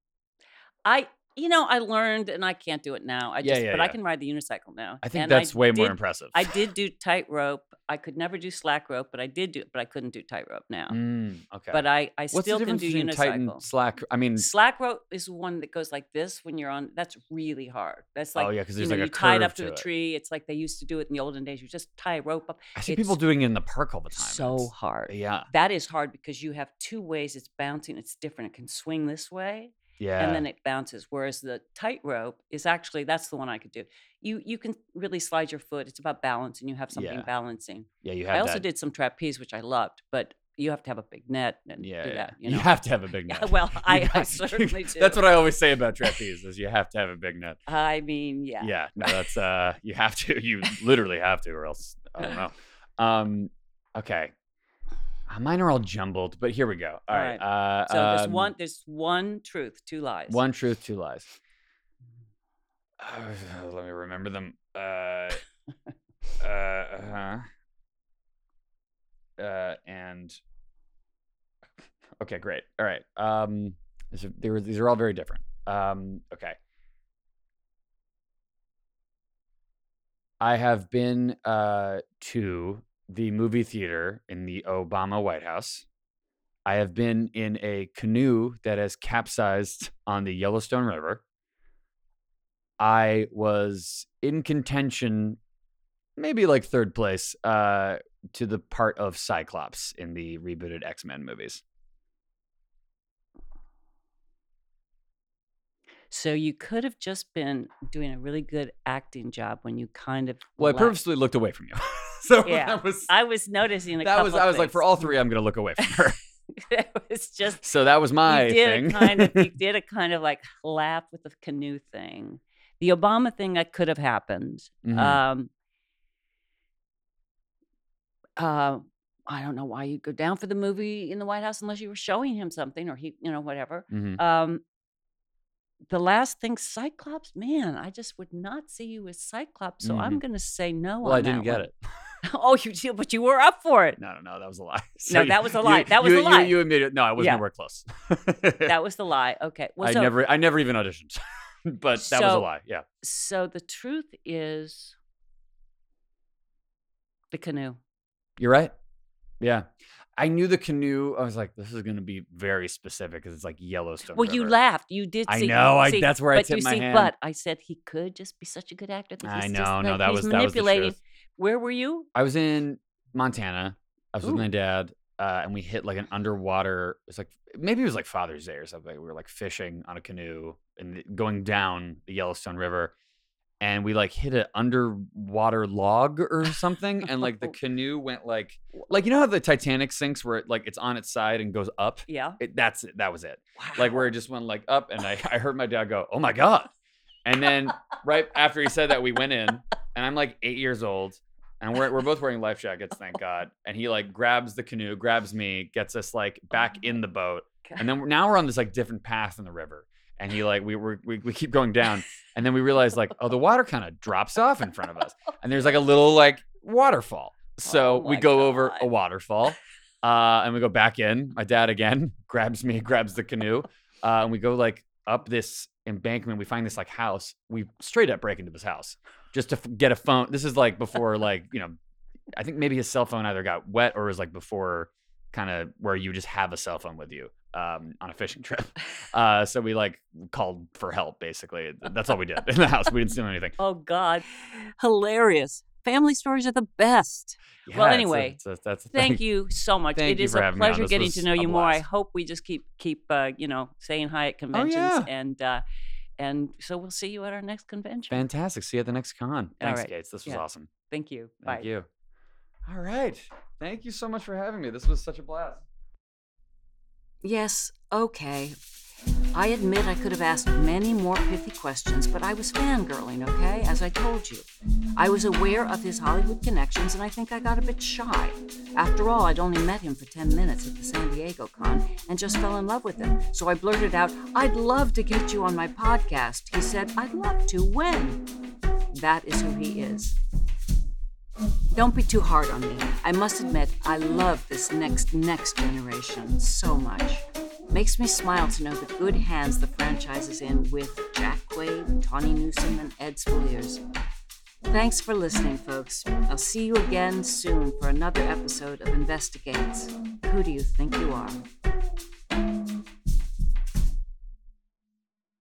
Speaker 1: I, you know, I learned and I can't do it now. I
Speaker 2: Yeah,
Speaker 1: just,
Speaker 2: yeah,
Speaker 1: but I can ride the unicycle now.
Speaker 2: I think
Speaker 1: And
Speaker 2: that's way more impressive.
Speaker 1: I did do tightrope. I could never do slack rope, but I did do it, but I couldn't do tightrope now.
Speaker 2: Mm, okay.
Speaker 1: But I, I
Speaker 2: What's
Speaker 1: still
Speaker 2: the
Speaker 1: can
Speaker 2: difference
Speaker 1: do
Speaker 2: between tight and
Speaker 1: unicycle.
Speaker 2: slack? I mean,
Speaker 1: Slack rope is one that goes like this when you're on. That's really hard. That's like
Speaker 2: oh yeah, because
Speaker 1: you
Speaker 2: there's
Speaker 1: know,
Speaker 2: like a
Speaker 1: you tie it up to,
Speaker 2: to
Speaker 1: the
Speaker 2: it.
Speaker 1: tree. It's like they used to do it in the olden days. You just tie a rope up.
Speaker 2: I see people doing it in the park all the time.
Speaker 1: So
Speaker 2: it's-
Speaker 1: hard.
Speaker 2: Yeah,
Speaker 1: That is hard because you have two ways it's bouncing. It's different. It can swing this way
Speaker 2: yeah.
Speaker 1: and then it bounces. Whereas the tightrope is actually that's the one I could do. You you can really slide your foot. It's about balance, and you have something
Speaker 2: Yeah.
Speaker 1: balancing.
Speaker 2: yeah, you have
Speaker 1: I also
Speaker 2: that.
Speaker 1: did some trapeze, which I loved, but you have to have a big net and
Speaker 2: Yeah,
Speaker 1: do that. You know,
Speaker 2: have to have a big
Speaker 1: Yeah,
Speaker 2: net.
Speaker 1: well, I- I certainly
Speaker 2: That's what I always say about trapeze: is you have to have a big net.
Speaker 1: I mean, yeah.
Speaker 2: Yeah, no, that's uh, you have to. You literally have to, or else I don't know. Um, okay, mine are all jumbled, but here we go. All
Speaker 1: All
Speaker 2: right.
Speaker 1: right.
Speaker 2: Uh,
Speaker 1: So there's
Speaker 2: um,
Speaker 1: one there's one truth, two lies.
Speaker 2: One truth, two lies. Uh, let me remember them. Uh, uh, uh-huh. uh, and okay, great. All right. Um, these are, they were, these are all very different. Um, okay. I have been uh, to the movie theater in the Obama White House. I have been in a canoe that has capsized on the Yellowstone River. I was in contention, maybe like third place, uh, to the part of Cyclops in the rebooted X Men movies.
Speaker 1: So you could have just been doing a really good acting job when you kind of.
Speaker 2: Well, I
Speaker 1: left.
Speaker 2: purposely looked away from you. so
Speaker 1: Yeah,
Speaker 2: that was
Speaker 1: I was noticing a
Speaker 2: that was I was like for all three I'm going to look away from her.
Speaker 1: it was just
Speaker 2: so that was my
Speaker 1: you did
Speaker 2: thing.
Speaker 1: kind of you did a kind of like laugh with the canoe thing. The Obama thing that could have happened.
Speaker 2: Mhm.
Speaker 1: Um, uh, I don't know why you'd go down for the movie in the White House unless you were showing him something or he, you know, whatever.
Speaker 2: Mhm.
Speaker 1: Um, the last thing, Cyclops, man, I just would not see you as Cyclops, so I'm mm-hmm. going to say no.
Speaker 2: Well, I didn't get
Speaker 1: one.
Speaker 2: it.
Speaker 1: oh, you did, but you were up for it.
Speaker 2: No, no, no, that was a lie.
Speaker 1: No, that was a
Speaker 2: you-
Speaker 1: lie. That was
Speaker 2: you,
Speaker 1: a lie.
Speaker 2: You, you admitted no, I wasn't
Speaker 1: Yeah.
Speaker 2: anywhere close.
Speaker 1: That was the lie. Okay. Well,
Speaker 2: I
Speaker 1: so,
Speaker 2: never, I never even auditioned, but that was a lie. Yeah.
Speaker 1: so the truth is the canoe.
Speaker 2: You're right. Yeah. I knew the canoe. I was like, this is going to be very specific because it's like Yellowstone.
Speaker 1: Well, you laughed. You did.
Speaker 2: I
Speaker 1: see,
Speaker 2: know, I-
Speaker 1: see,
Speaker 2: that's where I
Speaker 1: but
Speaker 2: tipped
Speaker 1: you
Speaker 2: my
Speaker 1: see,
Speaker 2: hand.
Speaker 1: But I said he could just be such a good actor. That
Speaker 2: I know.
Speaker 1: just,
Speaker 2: no,
Speaker 1: that
Speaker 2: that was that was the
Speaker 1: manipulating.
Speaker 2: truth.
Speaker 1: Where were you?
Speaker 2: I was in Montana. I was
Speaker 1: Ooh.
Speaker 2: with my dad, uh, and we hit like an underwater. It's like maybe it was like Father's Day or something. We were like fishing on a canoe and going down the Yellowstone River, and we like hit an underwater log or something, and like the canoe went like like you know how the Titanic sinks where it like it's on its side and goes up.
Speaker 1: Yeah.
Speaker 2: It, that's it. That was it.
Speaker 1: Wow.
Speaker 2: Like where it just went like up, and I I heard my dad go, "Oh my god!" And then right after he said that, we went in, and I'm like eight years old, and we're we're both wearing life jackets, thank God. And he like grabs the canoe, grabs me, gets us like back in the boat, and then we're, now we're on this like different path in the river. And he like we we we, we keep going down, and then we realize like oh the water kind of drops off in front of us, and there's like a little like waterfall. So
Speaker 1: Oh
Speaker 2: we go over a waterfall, uh, and we go back in. My dad again grabs me, grabs the canoe, uh, and we go like up this embankment. We find this like house. We straight up break into this house just to f- get a phone. This is like before like you know, I think maybe his cell phone either got wet or was like before kind of where you just have a cell phone with you um, on a fishing trip. Uh, so we like called for help. Basically, that's all we did in the house. We didn't steal anything.
Speaker 1: Oh God, hilarious! Family stories are the best.
Speaker 2: Yeah,
Speaker 1: Well,
Speaker 2: it's a-
Speaker 1: anyway,
Speaker 2: it's a- that's the
Speaker 1: Thank you so much.
Speaker 2: Thank
Speaker 1: it is a
Speaker 2: having me on.
Speaker 1: pleasure getting to know you more. I hope we just keep keep uh, you know saying hi at conventions, oh,
Speaker 2: yeah.
Speaker 1: and uh, and so we'll see you at our next convention.
Speaker 2: Fantastic. See you at the next con. Thanks,
Speaker 1: right.
Speaker 2: Gates. This was
Speaker 1: Yeah.
Speaker 2: awesome.
Speaker 1: Thank you.
Speaker 2: Thank
Speaker 1: Bye.
Speaker 2: you. All right. Thank you so much for having me. This was such a blast.
Speaker 1: Yes, okay. I admit I could have asked many more pithy questions, but I was fangirling, okay? As I told you. I was aware of his Hollywood connections, and I think I got a bit shy. After all, I'd only met him for 10 minutes at the San Diego con and just fell in love with him. So I blurted out, I'd love to get you on my podcast. He said, I'd love to. When? That is who he is. Don't be too hard on me. I must admit, I love this next next generation so much. Makes me smile to know the good hands the franchise is in with Jack Quaid, Tawny Newsome, and Ed Speleers. Thanks for listening, folks. I'll see you again soon for another episode of Investigates. Who do you think you are?